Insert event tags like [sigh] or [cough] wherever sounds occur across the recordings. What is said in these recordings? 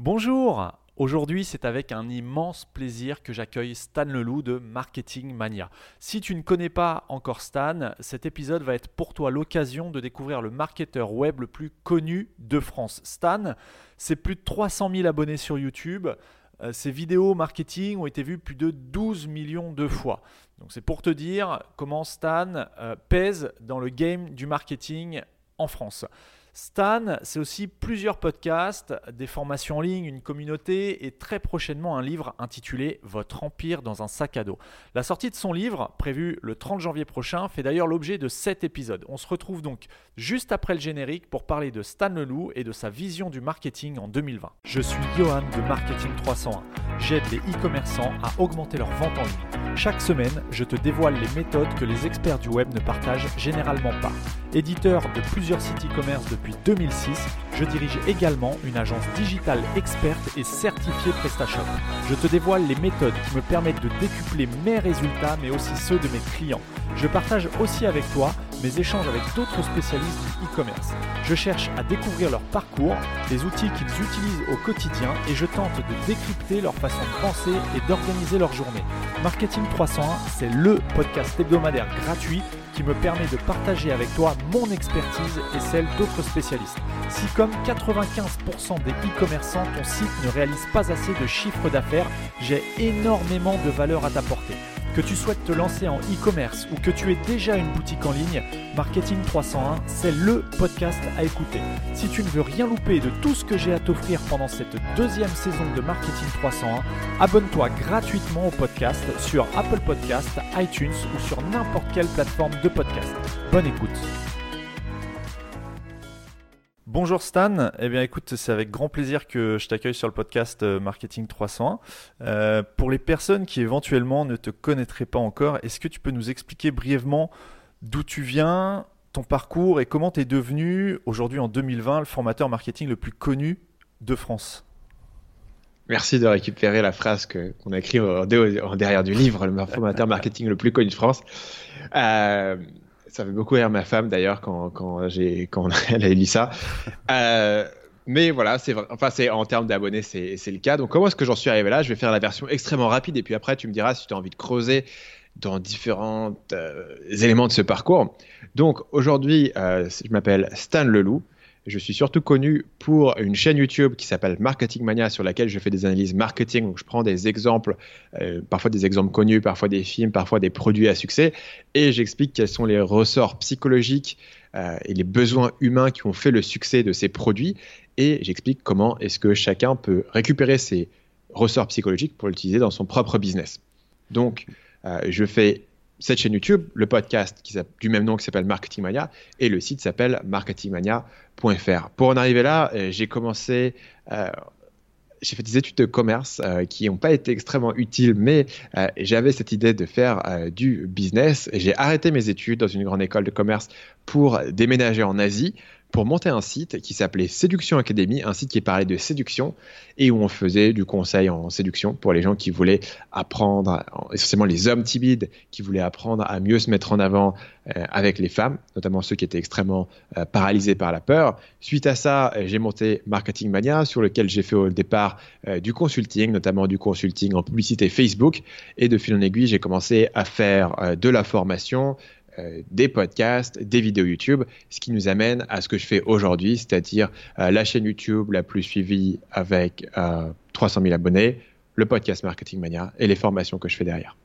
Bonjour Aujourd'hui, c'est avec un immense plaisir que j'accueille Stan Leloup de Marketing Mania. Si tu ne connais pas encore Stan, cet épisode va être pour toi l'occasion de découvrir le marketeur web le plus connu de France. Stan, c'est plus de 300 000 abonnés sur YouTube. Euh, ses vidéos marketing ont été vues plus de 12 millions de fois. Donc c'est pour te dire comment Stan euh, pèse dans le game du marketing en France. Stan, c'est aussi plusieurs podcasts, des formations en ligne, une communauté et très prochainement un livre intitulé Votre empire dans un sac à dos. La sortie de son livre, prévue le 30 janvier prochain, fait d'ailleurs l'objet de 7 épisodes. On se retrouve donc juste après le générique pour parler de Stan Leloup et de sa vision du marketing en 2020. Je suis Johan de Marketing 301. J'aide les e-commerçants à augmenter leur vente en ligne. Chaque semaine, je te dévoile les méthodes que les experts du web ne partagent généralement pas. Éditeur de plusieurs sites e-commerce depuis 2006, je dirige également une agence digitale experte et certifiée PrestaShop. Je te dévoile les méthodes qui me permettent de décupler mes résultats mais aussi ceux de mes clients. Je partage aussi avec toi mes échanges avec d'autres spécialistes du e-commerce. Je cherche à découvrir leur parcours, les outils qu'ils utilisent au quotidien et je tente de décrypter leur façon de penser et d'organiser leur journée. Marketing 301, c'est le podcast hebdomadaire gratuit qui me permet de partager avec toi mon expertise et celle d'autres spécialistes. Si comme 95% des e-commerçants, ton site ne réalise pas assez de chiffre d'affaires, j'ai énormément de valeur à t'apporter. Que tu souhaites te lancer en e-commerce ou que tu aies déjà une boutique en ligne, Marketing 301, c'est le podcast à écouter. Si tu ne veux rien louper de tout ce que j'ai à t'offrir pendant cette deuxième saison de Marketing 301, abonne-toi gratuitement au podcast sur Apple Podcast, iTunes ou sur n'importe quelle plateforme de podcast. Bonne écoute. Bonjour Stan, eh bien écoute, c'est avec grand plaisir que je t'accueille sur le podcast euh, Marketing 301. Euh, pour les personnes qui éventuellement ne te connaîtraient pas encore, est-ce que tu peux nous expliquer brièvement d'où tu viens, ton parcours et comment tu es devenu aujourd'hui en 2020 le formateur marketing le plus connu de France? Merci de récupérer la phrase qu'on a écrite en, derrière du livre, le formateur [laughs] marketing le plus connu de France. Euh, ça fait beaucoup rire ma femme d'ailleurs quand, quand, [laughs] elle a lu ça. Euh, mais voilà, enfin en termes d'abonnés, c'est, c'est le cas. Donc comment est-ce que j'en suis arrivé là? Je vais faire la version extrêmement rapide et puis après tu me diras si tu as envie de creuser dans différents euh, éléments de ce parcours. Donc aujourd'hui, euh, je m'appelle Stan Leloup. Je suis surtout connu pour une chaîne YouTube qui s'appelle Marketing Mania sur laquelle je fais des analyses marketing. Je prends des exemples, euh, parfois des exemples connus, parfois des films, parfois des produits à succès, et j'explique quels sont les ressorts psychologiques euh, et les besoins humains qui ont fait le succès de ces produits. Et j'explique comment est-ce que chacun peut récupérer ces ressorts psychologiques pour l'utiliser dans son propre business. Donc euh, je fais cette chaîne YouTube, le podcast qui du même nom qui s'appelle Marketing Mania et le site s'appelle marketingmania.fr. Pour en arriver là, euh, j'ai commencé, euh, j'ai fait des études de commerce euh, qui n'ont pas été extrêmement utiles, mais j'avais cette idée de faire du business. J'ai arrêté mes études dans une grande école de commerce pour déménager en Asie pour monter un site qui s'appelait Séduction Academy, un site qui parlait de séduction et où on faisait du conseil en séduction pour les gens qui voulaient apprendre, essentiellement les hommes timides qui voulaient apprendre à mieux se mettre en avant euh, avec les femmes, notamment ceux qui étaient extrêmement euh, paralysés par la peur. Suite à ça, euh, j'ai monté Marketing Mania sur lequel j'ai fait au départ du consulting, notamment du consulting en publicité Facebook et de fil en aiguille, j'ai commencé à faire de la formation, euh, des podcasts, des vidéos YouTube, ce qui nous amène à ce que je fais aujourd'hui, c'est-à-dire euh, la chaîne YouTube la plus suivie avec 300 euh, 000 abonnés, le podcast Marketing Mania et les formations que je fais derrière.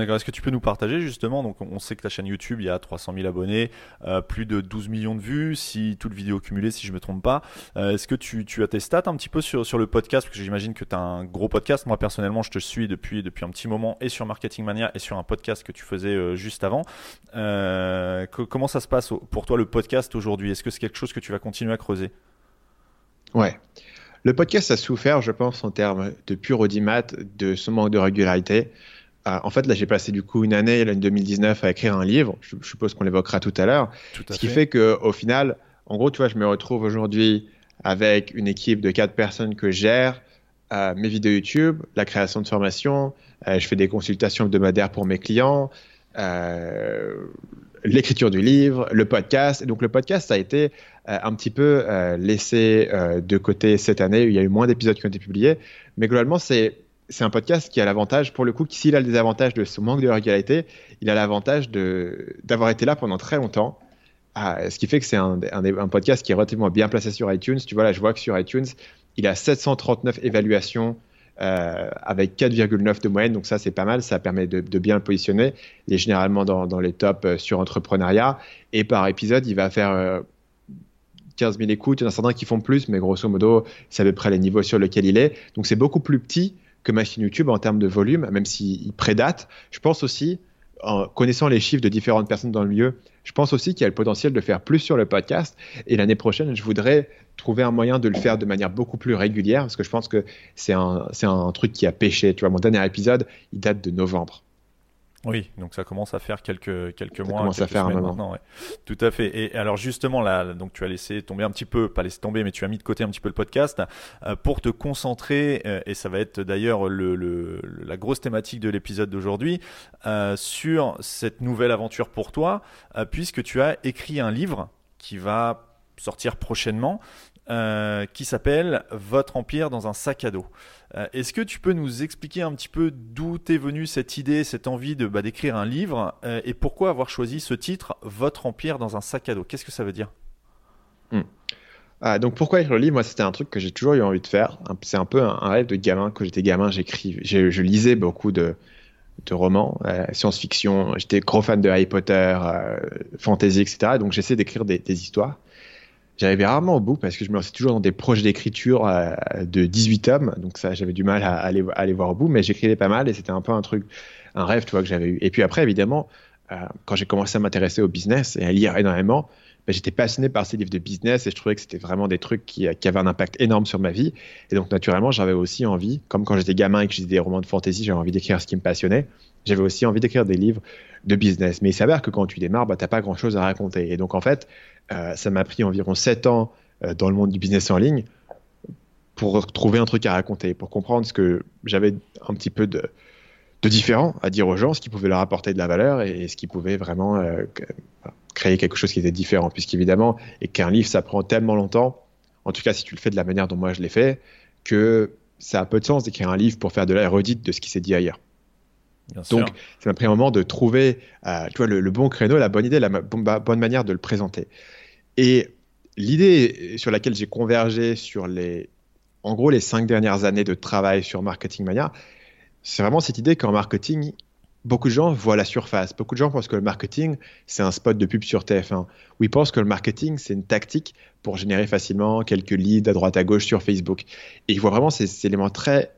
Est-ce que tu peux nous partager justement Donc, on sait que ta chaîne YouTube, il y a 300 000 abonnés, euh, plus de 12 millions de vues, si toute vidéo cumulée, si je me trompe pas. Euh, est-ce que tu, as tes stats un petit peu sur, le podcast? Parce que j'imagine que tu as un gros podcast. Moi, personnellement, je te suis depuis, depuis un petit moment et sur Marketing Mania et sur un podcast que tu faisais euh, juste avant. comment ça se passe pour toi le podcast aujourd'hui? Est-ce que c'est quelque chose que tu vas continuer à creuser? Ouais. Le podcast a souffert, je pense, en termes de pure audimat, de son manque de régularité. Ah, en fait, là, j'ai passé du coup une année, l'année 2019, à écrire un livre. Je, suppose qu'on l'évoquera tout à l'heure. Ce qui fait qu'au final, en gros, tu vois, je me retrouve aujourd'hui avec une équipe de quatre personnes que gère euh, mes vidéos YouTube, la création de formation, euh, je fais des consultations hebdomadaires pour mes clients, euh, l'écriture du livre, le podcast. Et donc, le podcast, ça a été un petit peu laissé de côté cette année. Il y a eu moins d'épisodes qui ont été publiés, mais globalement, c'est c'est un podcast qui a l'avantage, pour le coup, s'il a des avantages de son manque de régularité, il a l'avantage d'avoir été là pendant très longtemps. Ah, ce qui fait que c'est un, un, podcast qui est relativement bien placé sur iTunes. Tu vois, là, je vois que sur iTunes, il a 739 évaluations euh, avec 4,9 de moyenne. Donc ça, c'est pas mal. Ça permet de, bien le positionner. Il est généralement dans, les tops euh, sur entrepreneuriat. Et par épisode, il va faire 15 euh, 000 écoutes. Il y en a certains qui font plus, mais grosso modo, c'est à peu près les niveaux sur lesquels il est. Donc c'est beaucoup plus petit que ma chaîne YouTube en termes de volume, même s'il prédate. Je pense aussi, en connaissant les chiffres de différentes personnes dans le milieu, je pense aussi qu'il y a le potentiel de faire plus sur le podcast. Et l'année prochaine, je voudrais trouver un moyen de le faire de manière beaucoup plus régulière, parce que je pense que c'est un, un truc qui a pêché. Tu vois, mon dernier épisode, il date de novembre. Oui, donc ça commence à faire quelques, quelques ça mois. commence à faire un moment. Maintenant, Tout à fait. Et alors justement, là, donc tu as laissé tomber un petit peu, pas laissé tomber, mais tu as mis de côté un petit peu le podcast euh, pour te concentrer, euh, et ça va être d'ailleurs le, le, la grosse thématique de l'épisode d'aujourd'hui, euh, sur cette nouvelle aventure pour toi, puisque tu as écrit un livre qui va sortir prochainement, euh, qui s'appelle Votre empire dans un sac à dos. Euh, est-ce que tu peux nous expliquer un petit peu d'où est venue cette idée, cette envie bah, d'écrire un livre euh, et pourquoi avoir choisi ce titre Votre empire dans un sac à dos? Qu'est-ce que ça veut dire? Hmm. ah, donc pourquoi écrire le livre? Moi, c'était un truc que j'ai toujours eu envie de faire. C'est un peu un, rêve de gamin. Quand j'étais gamin, j'écrivais, je lisais beaucoup de, romans, science-fiction. J'étais gros fan de Harry Potter, fantasy, etc. Donc j'essaie d'écrire des histoires. J'arrivais rarement au bout parce que je me lançais toujours dans des projets d'écriture euh, de 18 tomes, donc ça j'avais du mal à aller, aller voir au bout, mais j'écrivais pas mal et c'était un peu un truc, un rêve, tu vois, que j'avais eu. Et puis après, évidemment, quand j'ai commencé à m'intéresser au business et à lire énormément, ben, j'étais passionné par ces livres de business et je trouvais que c'était vraiment des trucs qui, avaient un impact énorme sur ma vie. Et donc naturellement, j'avais aussi envie, comme quand j'étais gamin et que je des romans de fantasy, j'avais envie d'écrire ce qui me passionnait. J'avais aussi envie d'écrire des livres de business. Mais il s'avère que quand tu démarres, bah, tu n'as pas grand-chose à raconter. Et donc en fait, euh, ça m'a pris environ 7 ans euh, dans le monde du business en ligne pour trouver un truc à raconter, pour comprendre ce que j'avais un petit peu de, de, différent à dire aux gens, ce qui pouvait leur apporter de la valeur et, ce qui pouvait vraiment euh, créer quelque chose qui était différent. Puisqu'évidemment, et qu'un livre, ça prend tellement longtemps, en tout cas si tu le fais de la manière dont moi je l'ai fait, que ça a peu de sens d'écrire un livre pour faire de la redite de ce qui s'est dit ailleurs. Donc, ça m'a pris un moment de trouver tu vois, le, bon créneau, la bonne idée, la bonne manière de le présenter. Et l'idée sur laquelle j'ai convergé sur les, en gros, les cinq dernières années de travail sur Marketing Mania, c'est vraiment cette idée qu'en marketing, beaucoup de gens voient la surface. Beaucoup de gens pensent que le marketing, c'est un spot de pub sur TF1. Ou ils pensent que le marketing, c'est une tactique pour générer facilement quelques leads à droite à gauche sur Facebook. Et ils voient vraiment ces, éléments très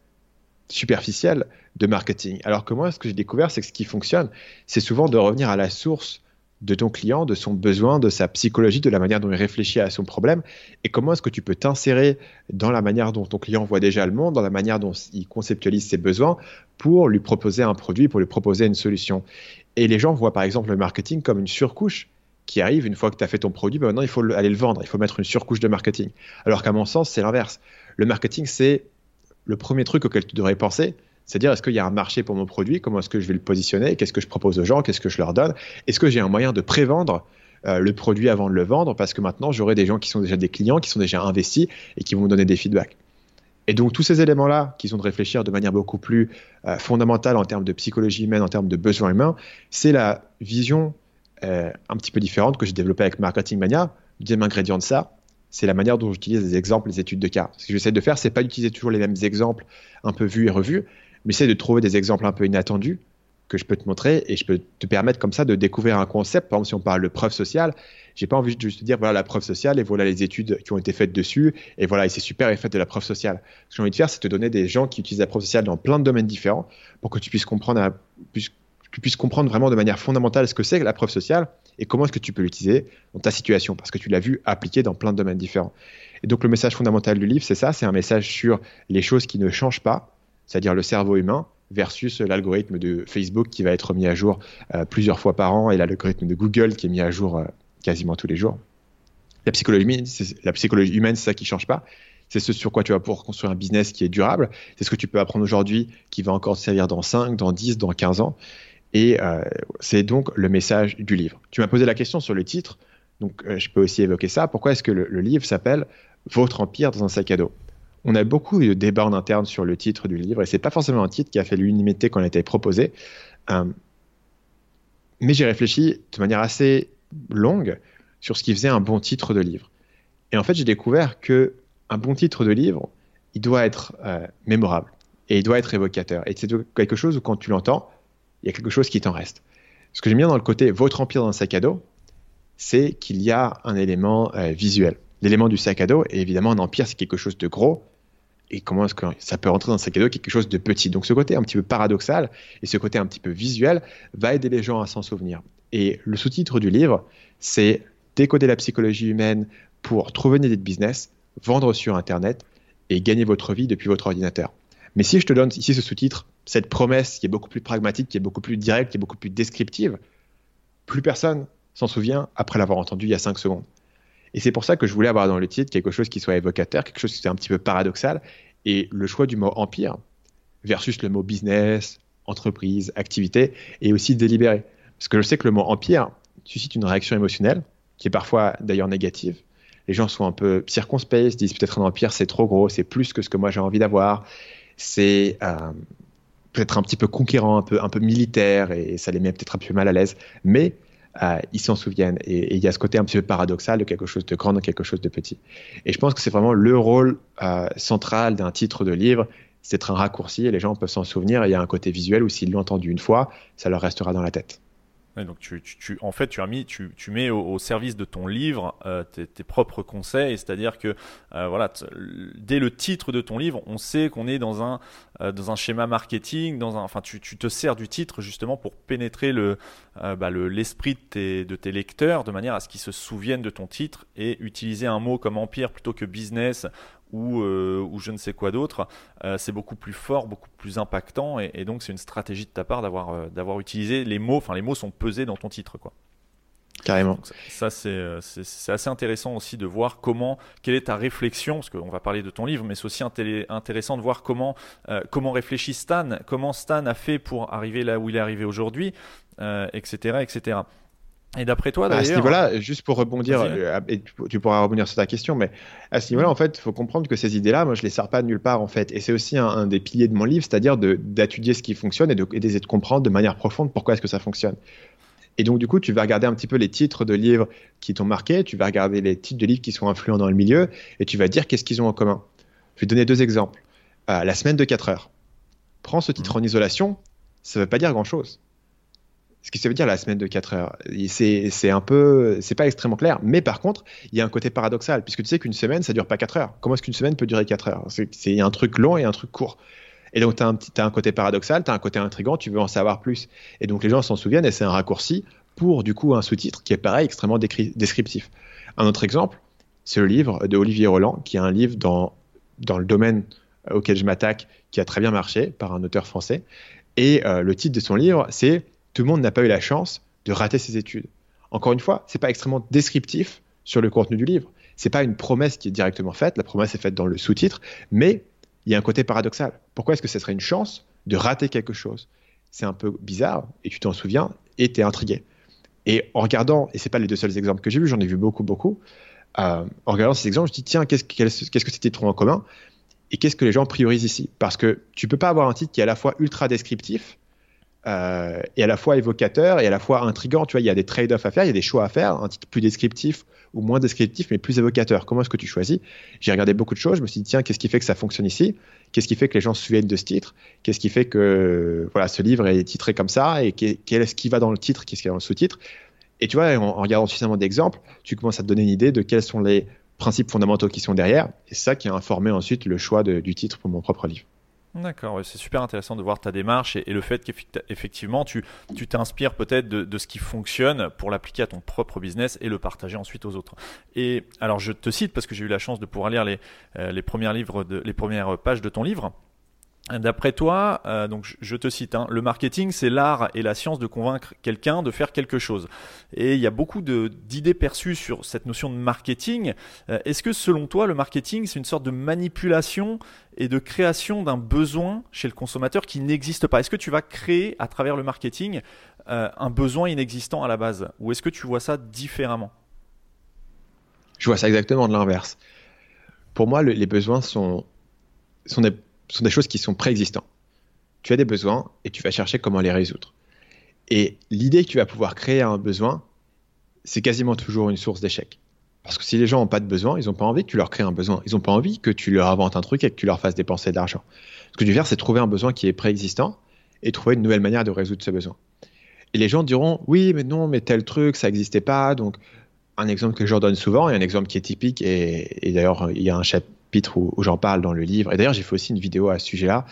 superficiels de marketing. Alors que moi, ce que j'ai découvert, c'est que ce qui fonctionne, c'est souvent de revenir à la source de ton client, de son besoin, de sa psychologie, de la manière dont il réfléchit à son problème, et comment est-ce que tu peux t'insérer dans la manière dont ton client voit déjà le monde, dans la manière dont il conceptualise ses besoins, pour lui proposer un produit, pour lui proposer une solution. Et les gens voient par exemple le marketing comme une surcouche qui arrive une fois que tu as fait ton produit, ben maintenant il faut aller le vendre, il faut mettre une surcouche de marketing. Alors qu'à mon sens, c'est l'inverse. Le marketing, c'est le premier truc auquel tu devrais penser, c'est-à-dire, est-ce qu'il y a un marché pour mon produit? Comment est-ce que je vais le positionner? Qu'est-ce que je propose aux gens? Qu'est-ce que je leur donne? Est-ce que j'ai un moyen de prévendre euh, le produit avant de le vendre? Parce que maintenant, j'aurai des gens qui sont déjà des clients, qui sont déjà investis et qui vont me donner des feedbacks. Et donc, tous ces éléments-là, qui sont de réfléchir de manière beaucoup plus euh, fondamentale en termes de psychologie humaine, en termes de besoins humains, c'est la vision euh, un petit peu différente que j'ai développée avec Marketing Mania. Deuxième ingrédient de ça, c'est la manière dont j'utilise les exemples, les études de cas. Ce que j'essaie de faire, c'est pas d'utiliser toujours les mêmes exemples un peu vus et revus, mais de trouver des exemples un peu inattendus que je peux te montrer et je peux te permettre comme ça de découvrir un concept. Par exemple, si on parle de preuve sociale, j'ai pas envie de juste te dire voilà la preuve sociale et voilà les études qui ont été faites dessus et voilà et c'est super et fait de la preuve sociale. Ce que j'ai envie de faire, c'est te donner des gens qui utilisent la preuve sociale dans plein de domaines différents pour que tu puisses comprendre, tu puisses comprendre vraiment de manière fondamentale ce que c'est que la preuve sociale et comment est-ce que tu peux l'utiliser dans ta situation parce que tu l'as vu appliqué dans plein de domaines différents. Et donc le message fondamental du livre, c'est ça, c'est un message sur les choses qui ne changent pas c'est-à-dire le cerveau humain, versus l'algorithme de Facebook qui va être mis à jour euh, plusieurs fois par an et l'algorithme de Google qui est mis à jour euh, quasiment tous les jours. La psychologie, la psychologie humaine, c'est ça qui ne change pas. C'est ce sur quoi tu vas pouvoir construire un business qui est durable. C'est ce que tu peux apprendre aujourd'hui qui va encore te servir dans 5, dans 10, dans 15 ans. Et euh, c'est donc le message du livre. Tu m'as posé la question sur le titre. Donc, je peux aussi évoquer ça. Pourquoi est-ce que le, livre s'appelle Votre empire dans un sac à dos? On a beaucoup de débats en interne sur le titre du livre, et c'est pas forcément un titre qui a fait l'unanimité quand il a été proposé. mais j'ai réfléchi de manière assez longue sur ce qui faisait un bon titre de livre. Et en fait, j'ai découvert que un bon titre de livre, il doit être euh, mémorable et il doit être évocateur. Et c'est quelque chose où quand tu l'entends, il y a quelque chose qui t'en reste. Ce que j'aime bien dans le côté votre empire dans le sac à dos, c'est qu'il y a un élément euh, visuel. L'élément du sac à dos, et évidemment, un empire, c'est quelque chose de gros. Et comment est-ce que ça peut rentrer dans un sac à dos quelque chose de petit Donc ce côté un petit peu paradoxal et ce côté un petit peu visuel va aider les gens à s'en souvenir. Et le sous-titre du livre, c'est décoder la psychologie humaine pour trouver une idée de business, vendre sur Internet et gagner votre vie depuis votre ordinateur. Mais si je te donne ici ce sous-titre, cette promesse qui est beaucoup plus pragmatique, qui est beaucoup plus directe, qui est beaucoup plus descriptive, plus personne s'en souvient après l'avoir entendu il y a 5 secondes. Et c'est pour ça que je voulais avoir dans le titre quelque chose qui soit évocateur, quelque chose qui soit un petit peu paradoxal. Et le choix du mot empire versus le mot business, entreprise, activité est aussi délibéré. Parce que je sais que le mot empire suscite une réaction émotionnelle qui est parfois d'ailleurs négative les gens sont un peu circonspects, se disent peut-être un empire c'est trop gros, c'est plus que ce que moi j'ai envie d'avoir, c'est euh, peut-être un petit peu conquérant, un peu, un peu militaire et ça les met peut-être un peu mal à l'aise, mais euh, ils s'en souviennent et il y a ce côté un petit peu paradoxal de quelque chose de grand dans quelque chose de petit. Et je pense que c'est vraiment le rôle euh, central d'un titre de livre, c'est un raccourci et les gens peuvent s'en souvenir. il y a un côté visuel où s'ils l'ont entendu une fois, ça leur restera dans la tête donc tu, en fait, tu as mis, tu, mets au, service de ton livre euh, tes, propres conseils, c'est-à-dire que euh, voilà, dès le titre de ton livre, on sait qu'on est dans un euh, dans un schéma marketing, dans un, enfin, tu, tu, te sers du titre justement pour pénétrer le bah, l'esprit de, tes, de tes lecteurs de manière à ce qu'ils se souviennent de ton titre et utiliser un mot comme empire plutôt que business ou, euh, ou je ne sais quoi d'autre, euh, c'est beaucoup plus fort, beaucoup plus impactant, et, donc c'est une stratégie de ta part d'avoir euh, d'avoir utilisé les mots, enfin les mots sont pesés dans ton titre, quoi. Carrément. ça, c'est assez intéressant aussi de voir comment, quelle est ta réflexion, parce qu'on va parler de ton livre, mais c'est aussi intéressant de voir comment, comment réfléchit Stan, comment Stan a fait pour arriver là où il est arrivé aujourd'hui, etc., etc. Et d'après toi, À ce niveau-là, juste pour rebondir, euh, et tu, pourras rebondir sur ta question, mais à ce niveau-là, en fait, il faut comprendre que ces idées-là, moi, je les sers pas de nulle part, en fait. Et c'est aussi un, des piliers de mon livre, c'est-à-dire d'étudier ce qui fonctionne et d'essayer de, comprendre de manière profonde pourquoi est-ce que ça fonctionne. Et donc, du coup, tu vas regarder un petit peu les titres de livres qui t'ont marqué, tu vas regarder les titres de livres qui sont influents dans le milieu, et tu vas dire qu'est-ce qu'ils ont en commun. Je vais te donner deux exemples. Euh, la semaine de 4 heures. Prends ce titre mmh. en isolation, ça ne veut pas dire grand-chose ce que ça veut dire la semaine de 4 heures. C'est un peu, c'est pas extrêmement clair, mais par contre, il y a un côté paradoxal, puisque tu sais qu'une semaine, ça dure pas 4 heures. Comment est-ce qu'une semaine peut durer 4 heures? C'est un truc long et un truc court. Et donc, tu as, as, un côté paradoxal, tu as un côté intrigant, tu veux en savoir plus. Et donc, les gens s'en souviennent et c'est un raccourci pour, du coup, un sous-titre qui est pareil, extrêmement descriptif. Un autre exemple, c'est le livre de Olivier Roland, qui est un livre dans, dans le domaine auquel je m'attaque, qui a très bien marché par un auteur français. Et euh, le titre de son livre, c'est tout le monde n'a pas eu la chance de rater ses études. Encore une fois, c'est pas extrêmement descriptif sur le contenu du livre. C'est pas une promesse qui est directement faite. La promesse est faite dans le sous-titre, mais il y a un côté paradoxal. Pourquoi est-ce que ce serait une chance de rater quelque chose? C'est un peu bizarre et tu t'en souviens et tu es intrigué. Et en regardant, et c'est pas les deux seuls exemples que j'ai vus, j'en ai vu beaucoup, beaucoup. Euh, en regardant ces exemples, je dis tiens, qu'est-ce, que ces titres ont en commun? Et qu'est-ce que les gens priorisent ici? Parce que tu peux pas avoir un titre qui est à la fois ultra descriptif euh, et à la fois évocateur et à la fois intrigant. Tu vois, il y a des trade-offs à faire, il y a des choix à faire, un titre plus descriptif ou moins descriptif, mais plus évocateur. Comment est-ce que tu choisis? J'ai regardé beaucoup de choses. Je me suis dit, tiens, qu'est-ce qui fait que ça fonctionne ici? Qu'est-ce qui fait que les gens se souviennent de ce titre? Qu'est-ce qui fait que voilà, ce livre est titré comme ça? Et quest ce qui va dans le titre? Qu'est-ce qui est dans le sous-titre? Et tu vois, en, en regardant suffisamment d'exemples, tu commences à te donner une idée de quels sont les principes fondamentaux qui sont derrière. Et c'est ça qui a informé ensuite le choix du titre pour mon propre livre. D'accord, c'est super intéressant de voir ta démarche et, le fait qu'effectivement tu t'inspires peut-être de, ce qui fonctionne pour l'appliquer à ton propre business et le partager ensuite aux autres. Et alors je te cite parce que j'ai eu la chance de pouvoir lire les, euh, premières pages de ton livre. D'après toi, euh, donc je te cite, hein, le marketing, c'est l'art et la science de convaincre quelqu'un de faire quelque chose. Et il y a beaucoup d'idées perçues sur cette notion de marketing. Euh, est-ce que selon toi, le marketing, c'est une sorte de manipulation et de création d'un besoin chez le consommateur qui n'existe pas? Est-ce que tu vas créer à travers le marketing euh, un besoin inexistant à la base? Ou est-ce que tu vois ça différemment? Je vois ça exactement de l'inverse. Pour moi, les besoins sont, sont, des, sont des choses qui sont préexistantes. Tu as des besoins et tu vas chercher comment les résoudre. Et l'idée que tu vas pouvoir créer un besoin, c'est quasiment toujours une source d'échec. Parce que si les gens n'ont pas de besoin, ils n'ont pas envie que tu leur crées un besoin. Ils n'ont pas envie que tu leur inventes un truc et que tu leur fasses dépenser de l'argent. Ce que tu veux faire, c'est trouver un besoin qui est préexistant et trouver une nouvelle manière de résoudre ce besoin. Et les gens diront, oui, mais non, mais tel truc, ça n'existait pas. Donc, un exemple que je donne souvent, et un exemple qui est typique, et, d'ailleurs, il y a un chapitre où, j'en parle dans le livre, et d'ailleurs, j'ai fait aussi une vidéo à ce sujet-là,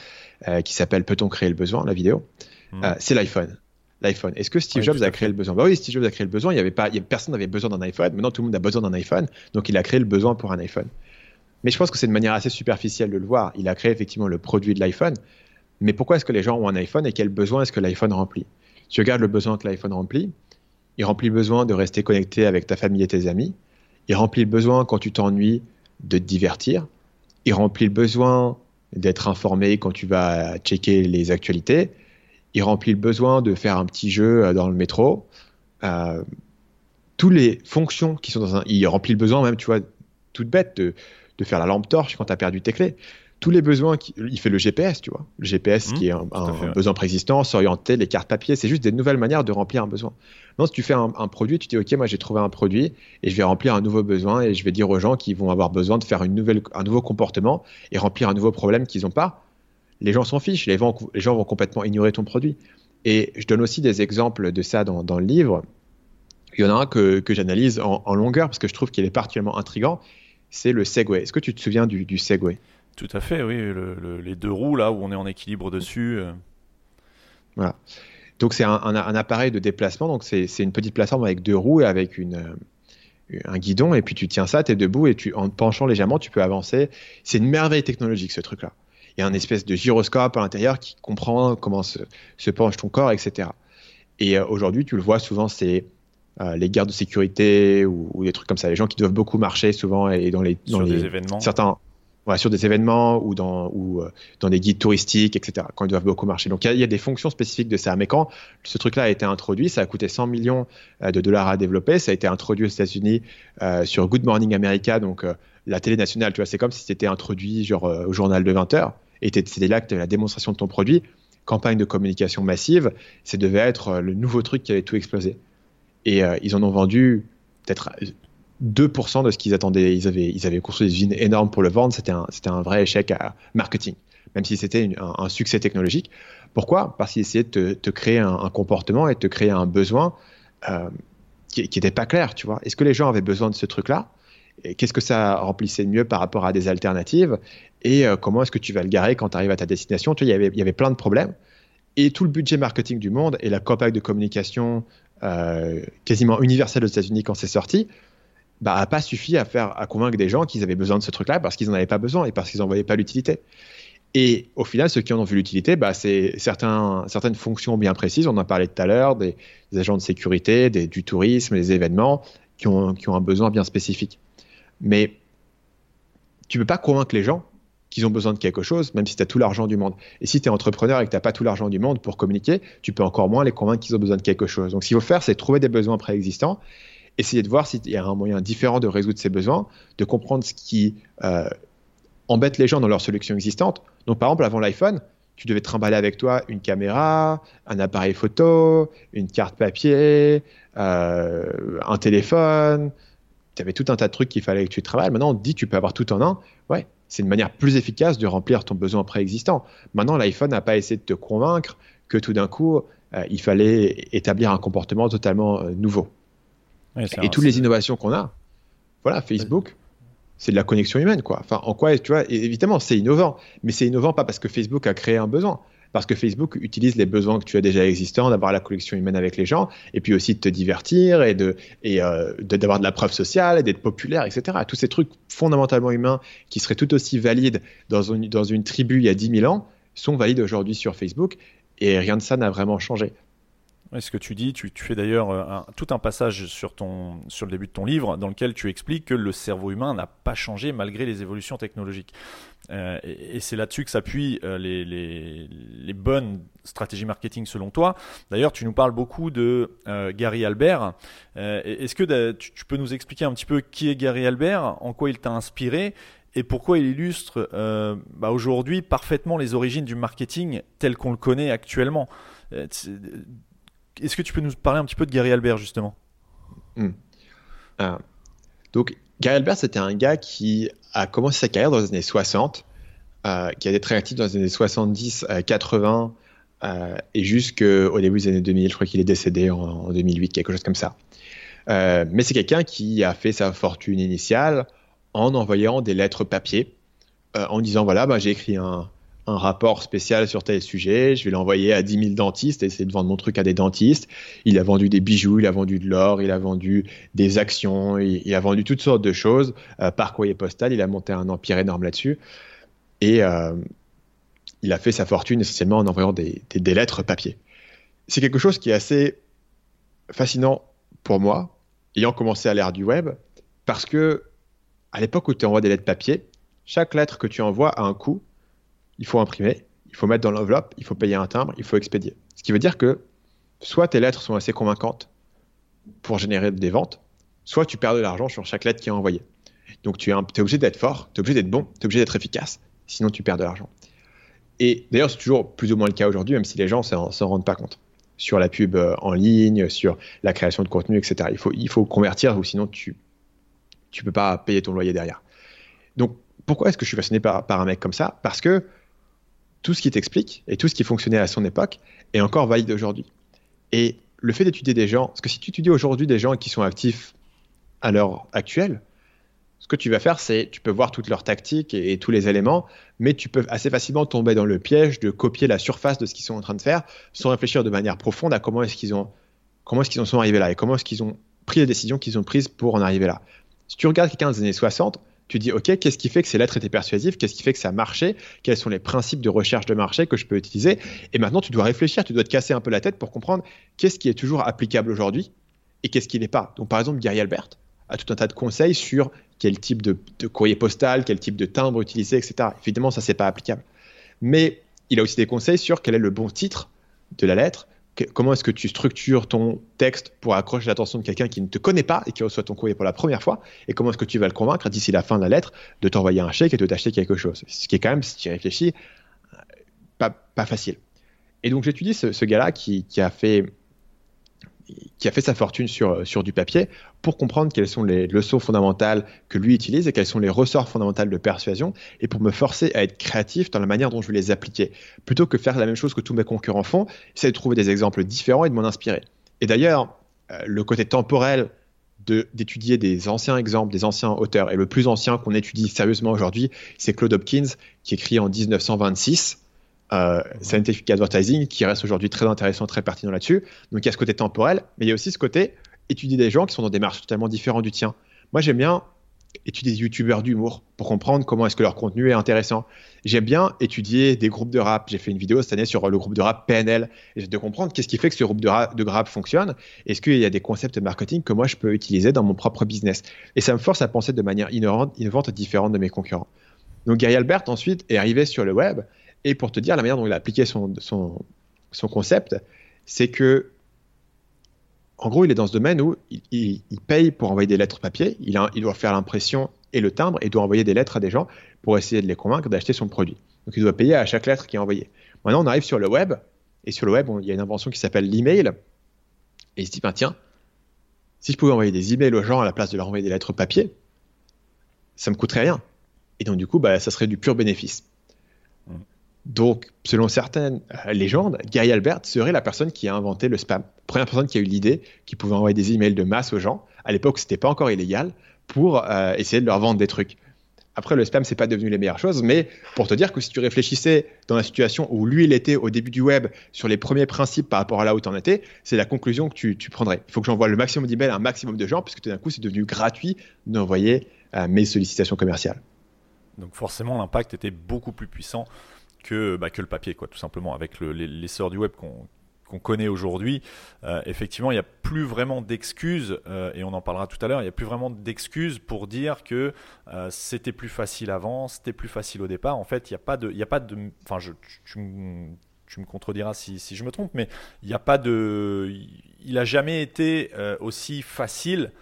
euh, qui s'appelle Peut-on créer le besoin, la vidéo. Mmh. Euh, c'est l'iPhone l'iPhone. Est-ce que Steve Jobs a créé le besoin? Bah Oui, Steve Jobs a créé le besoin. Il y avait pas, personne n'avait besoin d'un iPhone. Maintenant, tout le monde a besoin d'un iPhone. Donc, il a créé le besoin pour un iPhone. Mais je pense que c'est une manière assez superficielle de le voir. Il a créé effectivement le produit de l'iPhone. Mais pourquoi est-ce que les gens ont un iPhone et quel besoin est-ce que l'iPhone remplit? Si tu regardes le besoin que l'iPhone remplit, il remplit le besoin de rester connecté avec ta famille et tes amis. Il remplit le besoin quand tu t'ennuies de te divertir. Il remplit le besoin d'être informé quand tu vas checker les actualités il remplit le besoin de faire un petit jeu euh, dans le métro. Euh, toutes les fonctions qui sont dans un. Il remplit le besoin, même, tu vois, toute bête, de, de faire la lampe torche quand tu as perdu tes clés. Tous les besoins, il fait le GPS, tu vois. Le GPS mmh, qui est un, besoin préexistant, s'orienter, les cartes papier, c'est juste des nouvelles manières de remplir un besoin. Non, si tu fais un, produit, tu dis, OK, moi j'ai trouvé un produit et je vais remplir un nouveau besoin et je vais dire aux gens qui vont avoir besoin de faire une nouvelle, un nouveau comportement et remplir un nouveau problème qu'ils n'ont pas les gens s'en fichent, les, gens vont complètement ignorer ton produit. Et je donne aussi des exemples de ça dans, le livre. Il y en a un que, j'analyse en, longueur parce que je trouve qu'il est particulièrement intrigant. C'est le Segway. Est-ce que tu te souviens du, Segway? Tout à fait, oui. les deux roues là où on est en équilibre dessus. Euh. Voilà. Donc c'est un, appareil de déplacement. Donc c'est une petite plateforme avec deux roues et avec un guidon. Et puis tu tiens ça, tu es debout et tu, en te penchant légèrement, tu peux avancer. C'est une merveille technologique ce truc-là il y a un espèce de gyroscope à l'intérieur qui comprend comment se, penche ton corps, etc. Et euh, aujourd'hui, tu le vois souvent, c'est euh, les gardes de sécurité ou, des trucs comme ça, les gens qui doivent beaucoup marcher souvent et dans les dans les, événements. Certains, sur des événements ou dans, ou, euh, dans des guides touristiques, etc., quand ils doivent beaucoup marcher. Donc il y, a des fonctions spécifiques de ça. Mais quand ce truc-là a été introduit, ça a coûté 100 millions de dollars à développer. Ça a été introduit aux États-Unis sur Good Morning America, donc la télé nationale. Tu vois, c'est comme si c'était introduit genre, au journal de 20 heures et c'était là que tu la démonstration de ton produit. Campagne de communication massive, ça devait être euh, le nouveau truc qui avait tout explosé. Et euh, ils en ont vendu peut-être 2% de ce qu'ils attendaient. Ils avaient, construit des usines énormes pour le vendre. C'était un, vrai échec à marketing, même si c'était un, succès technologique. Pourquoi? Parce qu'ils essayaient de te, créer un, comportement et de te créer un besoin euh, qui n'était pas clair, tu vois. Est-ce que les gens avaient besoin de ce truc-là? Qu'est-ce que ça remplissait de mieux par rapport à des alternatives? Et euh, comment est-ce que tu vas le garer quand tu arrives à ta destination? Il, y avait, plein de problèmes. Et tout le budget marketing du monde et la campagne de communication euh, quasiment universelle aux États-Unis quand c'est sorti, bah, a pas suffi à faire à convaincre des gens qu'ils avaient besoin de ce truc-là parce qu'ils n'en avaient pas besoin et parce qu'ils n'en voyaient pas l'utilité. Et au final, ceux qui en ont vu l'utilité, bah, c'est certaines fonctions bien précises. On en parlait tout à l'heure, des, agents de sécurité, du tourisme, des événements qui ont, qui ont un besoin bien spécifique. Mais tu ne peux pas convaincre les gens qu'ils ont besoin de quelque chose, même si tu as tout l'argent du monde. Et si tu es entrepreneur et que tu n'as pas tout l'argent du monde pour communiquer, tu peux encore moins les convaincre qu'ils ont besoin de quelque chose. Donc, ce qu'il faut faire, c'est trouver des besoins préexistants, essayer de voir s'il y a un moyen différent de résoudre ces besoins, de comprendre ce qui euh, embête les gens dans leurs solutions existantes. Donc, par exemple, avant l'iPhone, tu devais trimballer avec toi une caméra, un appareil photo, une carte papier, euh, un téléphone. Tu avais tout un tas de trucs qu'il fallait que tu travailles. Maintenant, on te dit tu peux avoir tout en un. Ouais, c'est une manière plus efficace de remplir ton besoin préexistant. Maintenant, l'iPhone n'a pas essayé de te convaincre que tout d'un coup, euh, il fallait établir un comportement totalement nouveau. Et toutes les innovations qu'on a, voilà, Facebook, c'est de la connexion humaine, quoi. Enfin, en quoi, tu vois, évidemment, c'est innovant, mais c'est innovant pas parce que Facebook a créé un besoin parce que Facebook utilise les besoins que tu as déjà existants, d'avoir la connexion humaine avec les gens, et puis aussi de te divertir et de et euh, d'avoir de la preuve sociale, et d'être populaire, etc. Tous ces trucs fondamentalement humains qui seraient tout aussi valides dans une, dans une tribu il y a 10 000 ans sont valides aujourd'hui sur Facebook, et rien de ça n'a vraiment changé. Ce que tu dis, tu, fais d'ailleurs euh, tout un passage sur, ton, sur le début de ton livre dans lequel tu expliques que le cerveau humain n'a pas changé malgré les évolutions technologiques. Euh, et, c'est là-dessus que s'appuient euh, les, les, bonnes stratégies marketing selon toi. D'ailleurs, tu nous parles beaucoup de Gary Albert. Est-ce que tu, peux nous expliquer un petit peu qui est Gary Albert, en quoi il t'a inspiré et pourquoi il illustre bah, aujourd'hui parfaitement les origines du marketing tel qu'on le connaît actuellement? Est-ce que tu peux nous parler un petit peu de Gary Albert, justement? Hmm. ah. Donc, Gary Albert, c'était un gars qui a commencé sa carrière dans les années 60, euh, qui a été très actif dans les années 70, 80 euh, euh, et jusqu'au début des années 2000. Je crois qu'il est décédé en, 2008, quelque chose comme ça. mais c'est quelqu'un qui a fait sa fortune initiale en envoyant des lettres papier, en disant voilà, bah, j'ai écrit un, un rapport spécial sur tel sujet, je vais l'envoyer à 10 000 dentistes, essayer de vendre mon truc à des dentistes. Il a vendu des bijoux, il a vendu de l'or, il a vendu des actions, il, a vendu toutes sortes de choses euh, par courrier postal. Il a monté un empire énorme là-dessus. Et euh, il a fait sa fortune essentiellement en envoyant des, des lettres papier. C'est quelque chose qui est assez fascinant pour moi, ayant commencé à l'ère du web, parce que à l'époque où tu envoies des lettres papier, chaque lettre que tu envoies a un coût il faut imprimer, il faut mettre dans l'enveloppe, il faut payer un timbre, il faut expédier. Ce qui veut dire que soit tes lettres sont assez convaincantes pour générer des ventes, soit tu perds de l'argent sur chaque lettre qui est envoyée. Donc tu es, obligé d'être fort, tu es obligé d'être bon, tu es obligé d'être efficace, sinon tu perds de l'argent. Et d'ailleurs, c'est toujours plus ou moins le cas aujourd'hui, même si les gens ne s'en rendent pas compte. Sur la pub euh, en ligne, sur la création de contenu, etc. Il faut, convertir ou sinon tu ne peux pas payer ton loyer derrière. Donc pourquoi est-ce que je suis fasciné par, par un mec comme ça? Parce que tout ce qui t'explique et tout ce qui fonctionnait à son époque est encore valide aujourd'hui. Et le fait d'étudier des gens, parce que si tu étudies aujourd'hui des gens qui sont actifs à l'heure actuelle, ce que tu vas faire, c'est tu peux voir toutes leurs tactiques et, tous les éléments, mais tu peux assez facilement tomber dans le piège de copier la surface de ce qu'ils sont en train de faire, sans réfléchir de manière profonde à comment est-ce qu'ils ont, comment est-ce qu'ils en sont arrivés là et comment est-ce qu'ils ont pris les décisions qu'ils ont prises pour en arriver là. Si tu regardes quelqu'un des années 60, tu dis, OK, qu'est-ce qui fait que ces lettres étaient persuasives? Qu'est-ce qui fait que ça marchait? Quels sont les principes de recherche de marché que je peux utiliser? Et maintenant, tu dois réfléchir, tu dois te casser un peu la tête pour comprendre qu'est-ce qui est toujours applicable aujourd'hui et qu'est-ce qui n'est pas. Donc, par exemple, Gary Albert a tout un tas de conseils sur quel type de, courrier postal, quel type de timbre utiliser, etc. Évidemment, ça, c'est pas applicable. Mais il a aussi des conseils sur quel est le bon titre de la lettre, comment est-ce que tu structures ton texte pour accrocher l'attention de quelqu'un qui ne te connaît pas et qui reçoit ton courrier pour la première fois? Et comment est-ce que tu vas le convaincre d'ici la fin de la lettre de t'envoyer un chèque et de t'acheter quelque chose? Ce qui est quand même, si tu réfléchis, pas, pas facile. Et donc j'étudie ce, gars-là qui, a fait qui a fait sa fortune sur, sur du papier pour comprendre quelles sont les leçons fondamentales que lui utilise et quels sont les ressorts fondamentaux de persuasion et pour me forcer à être créatif dans la manière dont je vais les appliquer. Plutôt que faire la même chose que tous mes concurrents font, c'est de trouver des exemples différents et de m'en inspirer. Et d'ailleurs, euh, le côté temporel d'étudier des anciens exemples, des anciens auteurs, et le plus ancien qu'on étudie sérieusement aujourd'hui, c'est Claude Hopkins, qui écrit en 1926 euh, scientific advertising qui reste aujourd'hui très intéressant, très pertinent là-dessus. Donc il y a ce côté temporel, mais il y a aussi ce côté étudier des gens qui sont dans des marches totalement différentes du tien. Moi j'aime bien étudier des youtubeurs d'humour pour comprendre comment est-ce que leur contenu est intéressant. J'aime bien étudier des groupes de rap. J'ai fait une vidéo cette année sur le groupe de rap PNL et de comprendre qu'est-ce qui fait que ce groupe de rap, de rap fonctionne. Est-ce qu'il y a des concepts de marketing que moi je peux utiliser dans mon propre business? Et ça me force à penser de manière innovante, différente de mes concurrents. Donc Gary Albert ensuite est arrivé sur le web et pour te dire, la manière dont il a appliqué son, son, son concept, c'est que, en gros, il est dans ce domaine où il, il, paye pour envoyer des lettres papier, il, a, il doit faire l'impression et le timbre, et doit envoyer des lettres à des gens pour essayer de les convaincre d'acheter son produit. Donc il doit payer à chaque lettre qui est envoyée. Maintenant, on arrive sur le web, et sur le web, il y a une invention qui s'appelle l'email, et il se dit, ben, tiens, si je pouvais envoyer des emails aux gens à la place de leur envoyer des lettres papier, ça me coûterait rien. Et donc, du coup, bah, ça serait du pur bénéfice. Donc, selon certaines euh, légendes, Gary Albert serait la personne qui a inventé le spam. Première personne qui a eu l'idée qui pouvait envoyer des emails de masse aux gens. À l'époque, c'était pas encore illégal pour euh, essayer de leur vendre des trucs. Après, le spam, c'est pas devenu les meilleures choses, mais pour te dire que si tu réfléchissais dans la situation où lui, il était au début du web sur les premiers principes par rapport à là où tu en étais, c'est la conclusion que tu, prendrais. Il faut que j'envoie le maximum d'emails à un maximum de gens, puisque tout d'un coup, c'est devenu gratuit d'envoyer euh, mes sollicitations commerciales. Donc forcément, l'impact était beaucoup plus puissant que, bah, que le papier, quoi, tout simplement, avec l'essor du web qu'on connaît aujourd'hui, effectivement, il n'y a plus vraiment d'excuses, et on en parlera tout à l'heure, il n'y a plus vraiment d'excuses pour dire que c'était plus facile avant, c'était plus facile au départ. En fait, il n'y a pas de, enfin, tu, me contrediras si, si, je me trompe, mais il n'y a pas de, il n'a jamais été aussi facile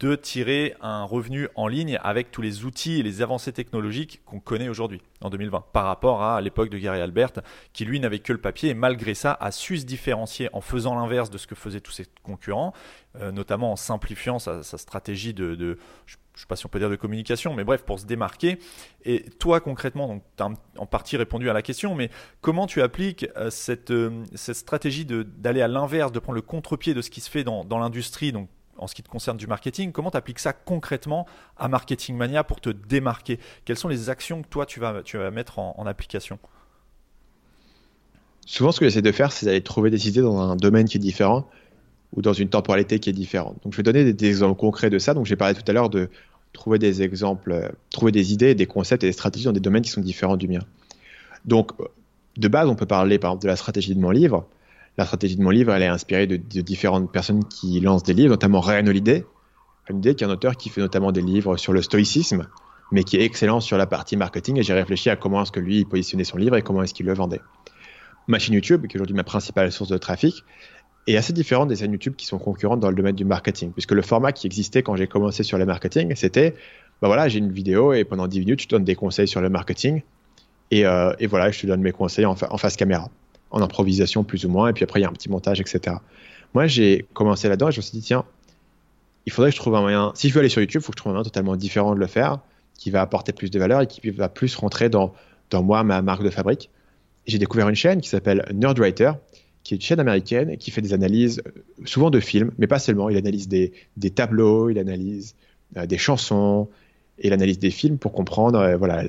de tirer un revenu en ligne avec tous les outils et les avancées technologiques qu'on connaît aujourd'hui, en 2020, par rapport à l'époque de Gary Albert, qui lui n'avait que le papier et malgré ça a su se différencier en faisant l'inverse de ce que faisaient tous ses concurrents, euh, notamment en simplifiant sa, stratégie de, je ne sais pas si on peut dire de communication, mais bref, pour se démarquer. Et toi, concrètement, tu as en partie répondu à la question, mais comment tu appliques euh, cette, euh, cette stratégie d'aller à l'inverse, de prendre le contre-pied de ce qui se fait dans, dans l'industrie, donc en ce qui te concerne du marketing, comment tu appliques ça concrètement à Marketing Mania pour te démarquer? Quelles sont les actions que toi tu vas, mettre en, application? Souvent, ce que j'essaie de faire, c'est d'aller trouver des idées dans un domaine qui est différent ou dans une temporalité qui est différente. Donc, je vais donner des, exemples concrets de ça. Donc, j'ai parlé tout à l'heure de trouver des exemples, euh, trouver des idées, des concepts et des stratégies dans des domaines qui sont différents du mien. Donc, de base, on peut parler par exemple de la stratégie de mon livre la stratégie de mon livre, elle est inspirée de, différentes personnes qui lancent des livres, notamment Ryan Holiday. Holiday, qui est un auteur qui fait notamment des livres sur le stoïcisme, mais qui est excellent sur la partie marketing. Et j'ai réfléchi à comment est-ce que lui positionnait son livre et comment est-ce qu'il le vendait. Ma chaîne YouTube, qui est aujourd'hui ma principale source de trafic, est assez différente des chaînes YouTube qui sont concurrentes dans le domaine du marketing, puisque le format qui existait quand j'ai commencé sur le marketing, c'était, bah voilà, j'ai une vidéo et pendant 10 minutes, je te donne des conseils sur le marketing, et, euh, voilà, je te donne mes conseils en face caméra en improvisation plus ou moins, et puis après il y a un petit montage, etc. Moi j'ai commencé là-dedans et je me suis dit, tiens, il faudrait que je trouve un moyen, si je veux aller sur YouTube, il faut que je trouve un moyen totalement différent de le faire, qui va apporter plus de valeur et qui va plus rentrer dans, dans moi, ma marque de fabrique. J'ai découvert une chaîne qui s'appelle Nerdwriter, qui est une chaîne américaine qui fait des analyses euh, souvent de films, mais pas seulement. Il analyse des, des tableaux, il analyse euh, des chansons, et il analyse des films pour comprendre euh, voilà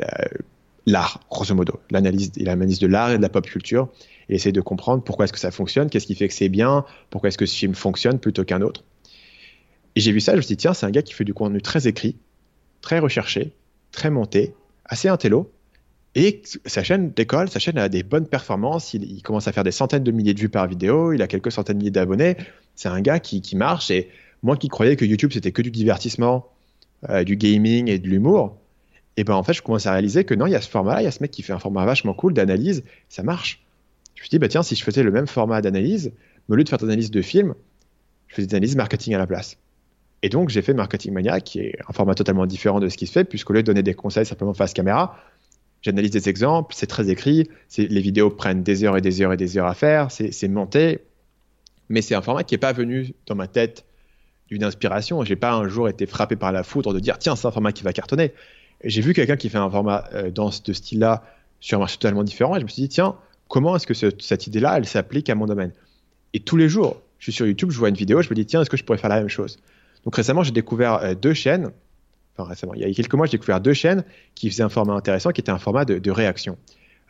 l'art, grosso modo. L'analyse, de l'art et de la pop culture et essayer de comprendre pourquoi est-ce que ça fonctionne, qu'est-ce qui fait que c'est bien, pourquoi est-ce que ce film fonctionne plutôt qu'un autre. Et j'ai vu ça, je me suis dit, tiens, c'est un gars qui fait du contenu très écrit, très recherché, très monté, assez intello, et sa chaîne décolle, sa chaîne a des bonnes performances, il, commence à faire des centaines de milliers de vues par vidéo, il a quelques centaines de milliers d'abonnés, c'est un gars qui, marche, et moi qui croyais que YouTube c'était que du divertissement, euh, du gaming et de l'humour, et ben en fait je commence à réaliser que non, il y a ce format-là, il y a ce mec qui fait un format vachement cool d'analyse, ça marche. Je me suis dit, bah tiens, si je faisais le même format d'analyse, au lieu de faire des analyses de films, je faisais des analyses marketing à la place. Et donc, j'ai fait Marketing Mania, qui est un format totalement différent de ce qui se fait, puisqu'au lieu de donner des conseils simplement face caméra, j'analyse des exemples, c'est très écrit, les vidéos prennent des heures et des heures et des heures à faire, c'est monté, mais c'est un format qui n'est pas venu dans ma tête d'une inspiration. J'ai pas un jour été frappé par la foudre de dire tiens, c'est un format qui va cartonner. J'ai vu quelqu'un qui fait un format euh, dans ce style-là sur un marché totalement différent et je me suis dit tiens, comment est-ce que cette idée-là, elle s'applique à mon domaine? Et tous les jours, je suis sur YouTube, je vois une vidéo, je me dis, tiens, est-ce que je pourrais faire la même chose? Donc récemment, j'ai découvert euh, deux chaînes, enfin récemment, il y a quelques mois, j'ai découvert deux chaînes qui faisaient un format intéressant, qui était un format de, réaction.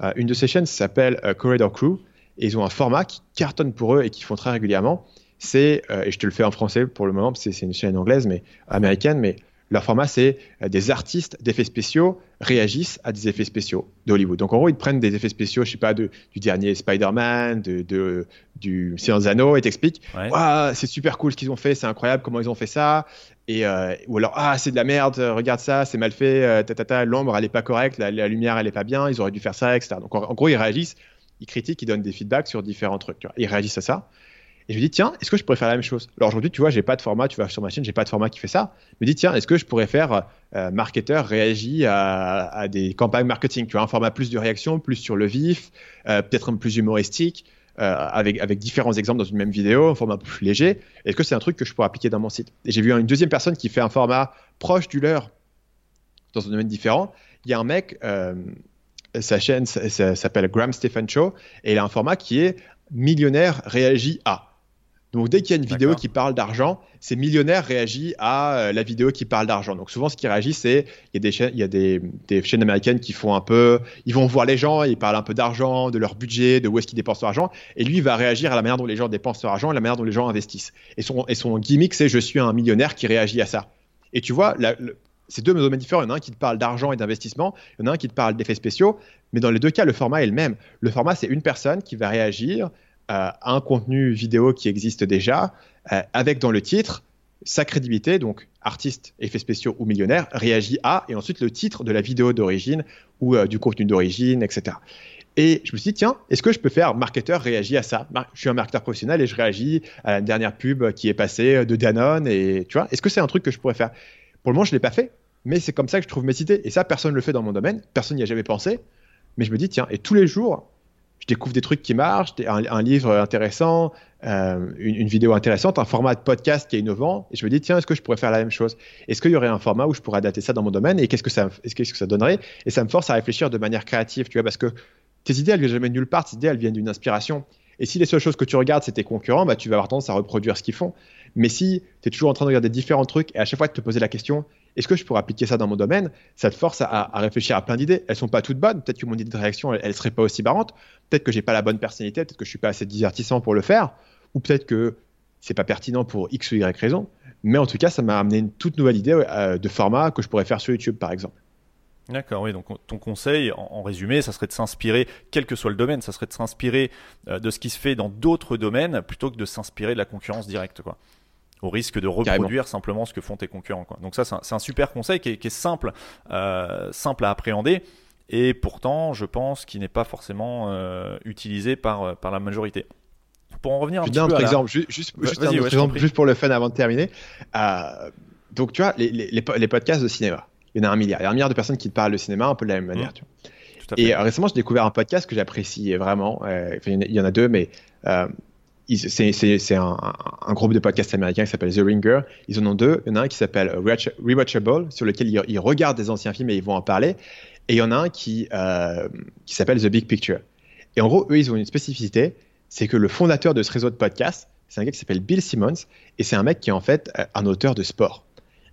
Euh, une de ces chaînes s'appelle euh, Corridor Crew, et ils ont un format qui cartonne pour eux et qui font très régulièrement. C'est, et je te le fais en français pour le moment, c'est une chaîne anglaise, mais américaine, mais leur format, c'est euh, des artistes d'effets spéciaux réagissent à des effets spéciaux d'Hollywood. Donc en gros, ils prennent des effets spéciaux, je sais pas, du dernier Spider-Man, de, du Seigneur des Anneaux, et t'expliquent, c'est super cool ce qu'ils ont fait, c'est incroyable comment ils ont fait ça. Et, euh, ou alors, ah, c'est de la merde, regarde ça, c'est mal fait, euh, l'ombre, elle est pas correcte, la, lumière, elle est pas bien, ils auraient dû faire ça, etc. Donc en, gros, ils réagissent, ils critiquent, ils donnent des feedbacks sur différents trucs. Ils réagissent à ça. Et je me dis, tiens, est-ce que je pourrais faire la même chose? Alors aujourd'hui, tu vois, j'ai pas de format, tu vois, sur ma chaîne, j'ai pas de format qui fait ça. Je me dis, tiens, est-ce que je pourrais faire euh, marketeur réagit à, des campagnes marketing Tu vois, un format plus de réaction, plus sur le vif, euh, peut-être un plus humoristique, euh, avec, avec différents exemples dans une même vidéo, un format plus léger. Est-ce que c'est un truc que je pourrais appliquer dans mon site? Et j'ai vu une deuxième personne qui fait un format proche du leur dans un domaine différent. Il y a un mec, euh, sa chaîne s'appelle Graham Stephen Show, et il a un format qui est millionnaire réagit à. Donc dès qu'il y a une vidéo qui parle d'argent, c'est millionnaire réagit à euh, la vidéo qui parle d'argent. Donc souvent ce qui réagit c'est il y a des chaînes il y a des, chaînes américaines qui font un peu ils vont voir les gens, ils parlent un peu d'argent, de leur budget, de où est-ce qu'ils dépensent leur argent et lui il va réagir à la manière dont les gens dépensent leur argent et la manière dont les gens investissent. Et son et son gimmick c'est je suis un millionnaire qui réagit à ça. Et tu vois c'est deux domaines différents. Il y en a un qui te parle d'argent et d'investissement, il y en a un qui te parle d'effets spéciaux, mais dans les deux cas, le format est le même. Le format, c'est une personne qui va réagir un contenu vidéo qui existe déjà, avec dans le titre sa crédibilité, donc artiste, effets spéciaux ou millionnaire, réagit à, et ensuite le titre de la vidéo d'origine ou du contenu d'origine, etc. Et je me suis dit, tiens, est-ce que je peux faire marketeur réagit à ça? Je suis un marketeur professionnel et je réagis à la dernière pub qui est passée de Danone. Et tu vois, est-ce que c'est un truc que je pourrais faire? Pour le moment, je ne l'ai pas fait, mais c'est comme ça que je trouve mes idées. Et ça, personne ne le fait dans mon domaine, personne n'y a jamais pensé. Mais je me dis, tiens, et tous les jours, je découvre des trucs qui marchent, un, livre intéressant, euh, une, vidéo intéressante, un format de podcast qui est innovant, et je me dis, tiens, est-ce que je pourrais faire la même chose? Est-ce qu'il y aurait un format où je pourrais adapter ça dans mon domaine, et qu'est-ce que ça, que ça donnerait? Et ça me force à réfléchir de manière créative, tu vois, parce que tes idées, elles viennent jamais de nulle part, tes idées, elles viennent d'une inspiration. Et si les seules choses que tu regardes, c'est tes concurrents, bah, tu vas avoir tendance à reproduire ce qu'ils font. Mais si tu es toujours en train de regarder différents trucs et à chaque fois de te poser la question, est-ce que je pourrais appliquer ça dans mon domaine? Ça te force à, réfléchir à plein d'idées. Elles sont pas toutes bonnes. Peut-être que mon idée de réaction, elle, ne serait pas aussi marrante. Peut-être que j'ai pas la bonne personnalité. Peut-être que je suis pas assez divertissant pour le faire. Ou peut-être que c'est pas pertinent pour X ou Y raison. Mais en tout cas, ça m'a amené une toute nouvelle idée euh, de format que je pourrais faire sur YouTube, par exemple. D'accord, oui. Donc ton conseil, en, résumé, ça serait de s'inspirer, quel que soit le domaine, ça serait de s'inspirer euh, de ce qui se fait dans d'autres domaines plutôt que de s'inspirer de la concurrence directe, quoi. Au risque de reproduire simplement ce que font tes concurrents. Quoi. Donc ça, c'est un, super conseil qui est, simple, euh, simple à appréhender et pourtant, je pense qu'il n'est pas forcément euh, utilisé par, par la majorité. Pour en revenir un petit peu exemple, juste, juste, un exemple, juste pour le fun avant de terminer. donc tu vois, les, les, les podcasts de cinéma il y en a un milliard. Il y a un milliard de personnes qui te parlent de cinéma un peu de la même manière. Mmh. Et euh, récemment, j'ai découvert un podcast que j'apprécie vraiment. Euh, il y en a deux, mais euh, c'est un, groupe de podcasts américains qui s'appelle The Ringer. Ils en ont deux. Il y en a un qui s'appelle Rewatchable, sur lequel ils, regardent des anciens films et ils vont en parler. Et il y en a un qui, qui s'appelle The Big Picture. Et en gros, eux, ils ont une spécificité, c'est que le fondateur de ce réseau de podcasts, c'est un gars qui s'appelle Bill Simmons, et c'est un mec qui est en fait un auteur de sport.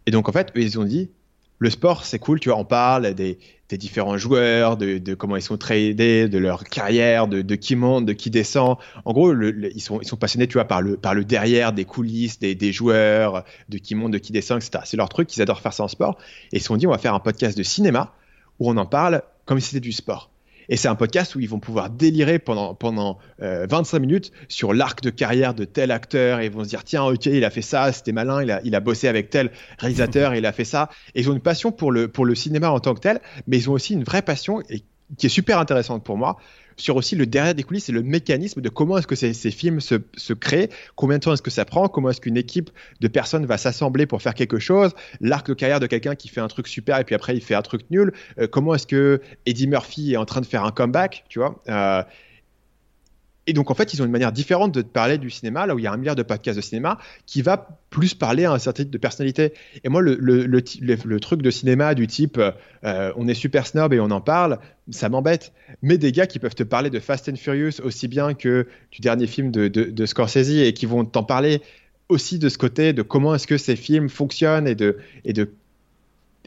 Et donc, en fait, eux, ils ont dit, le sport, c'est cool, tu vois, on parle des, différents joueurs, de, comment ils sont tradés, de leur carrière, de, qui monte, de qui descend. En gros, ils, sont, passionnés, tu vois, par le, derrière des coulisses, des, joueurs, de qui monte, de qui descend, etc. C'est leur truc, ils adorent faire ça en sport. Et ils se sont dit, on va faire un podcast de cinéma où on en parle comme si c'était du sport. Et c'est un podcast où ils vont pouvoir délirer pendant, pendant 25 euh, minutes sur l'arc de carrière de tel acteur et ils vont se dire tiens, ok, il a fait ça, c'était malin, il a, il a bossé avec tel réalisateur, et il a fait ça. Et ils ont une passion pour le, pour le cinéma en tant que tel, mais ils ont aussi une vraie passion qui est super intéressante pour moi sur aussi le derrière des coulisses et le mécanisme de comment est-ce que ces, films se, se, créent, combien de temps est-ce que ça prend, comment est-ce qu'une équipe de personnes va s'assembler pour faire quelque chose, l'arc de carrière de quelqu'un qui fait un truc super et puis après il fait un truc nul, euh, comment est-ce que Eddie Murphy est en train de faire un comeback, tu vois. Euh, et donc, en fait, ils ont une manière différente de parler du cinéma, là où il y a un milliard de podcasts de cinéma, qui va plus parler à un certain type de personnalité. Et moi, le, le, truc de cinéma du type euh, on est super snob et on en parle, ça m'embête. Mais des gars qui peuvent te parler de Fast and Furious aussi bien que du dernier film de, de, de Scorsese et qui vont t'en parler aussi de ce côté de comment est-ce que ces films fonctionnent et de, et de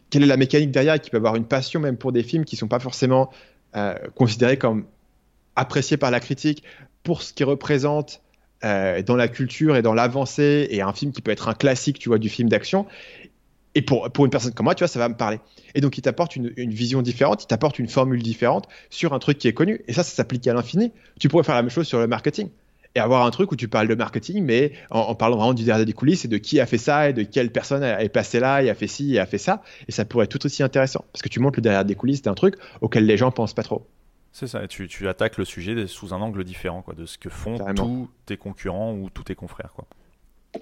quelle est la mécanique derrière, qui peut avoir une passion même pour des films qui ne sont pas forcément euh, considérés comme apprécié par la critique pour ce qu'il représente euh, dans la culture et dans l'avancée, et un film qui peut être un classique, tu vois, du film d'action. Et pour, pour une personne comme moi, tu vois, ça va me parler. Et donc, il t'apporte une, vision différente, il t'apporte une formule différente sur un truc qui est connu. Et ça, ça s'applique à l'infini. Tu pourrais faire la même chose sur le marketing et avoir un truc où tu parles de marketing, mais en, parlant vraiment du derrière des coulisses et de qui a fait ça et de quelle personne est passée là et a fait ci et a fait ça. Et ça pourrait être tout aussi intéressant parce que tu montres le derrière des coulisses d'un truc auquel les gens pensent pas trop. C'est ça, tu, tu, attaques le sujet sous un angle différent quoi, de ce que font tous tes concurrents ou tous tes confrères. Quoi.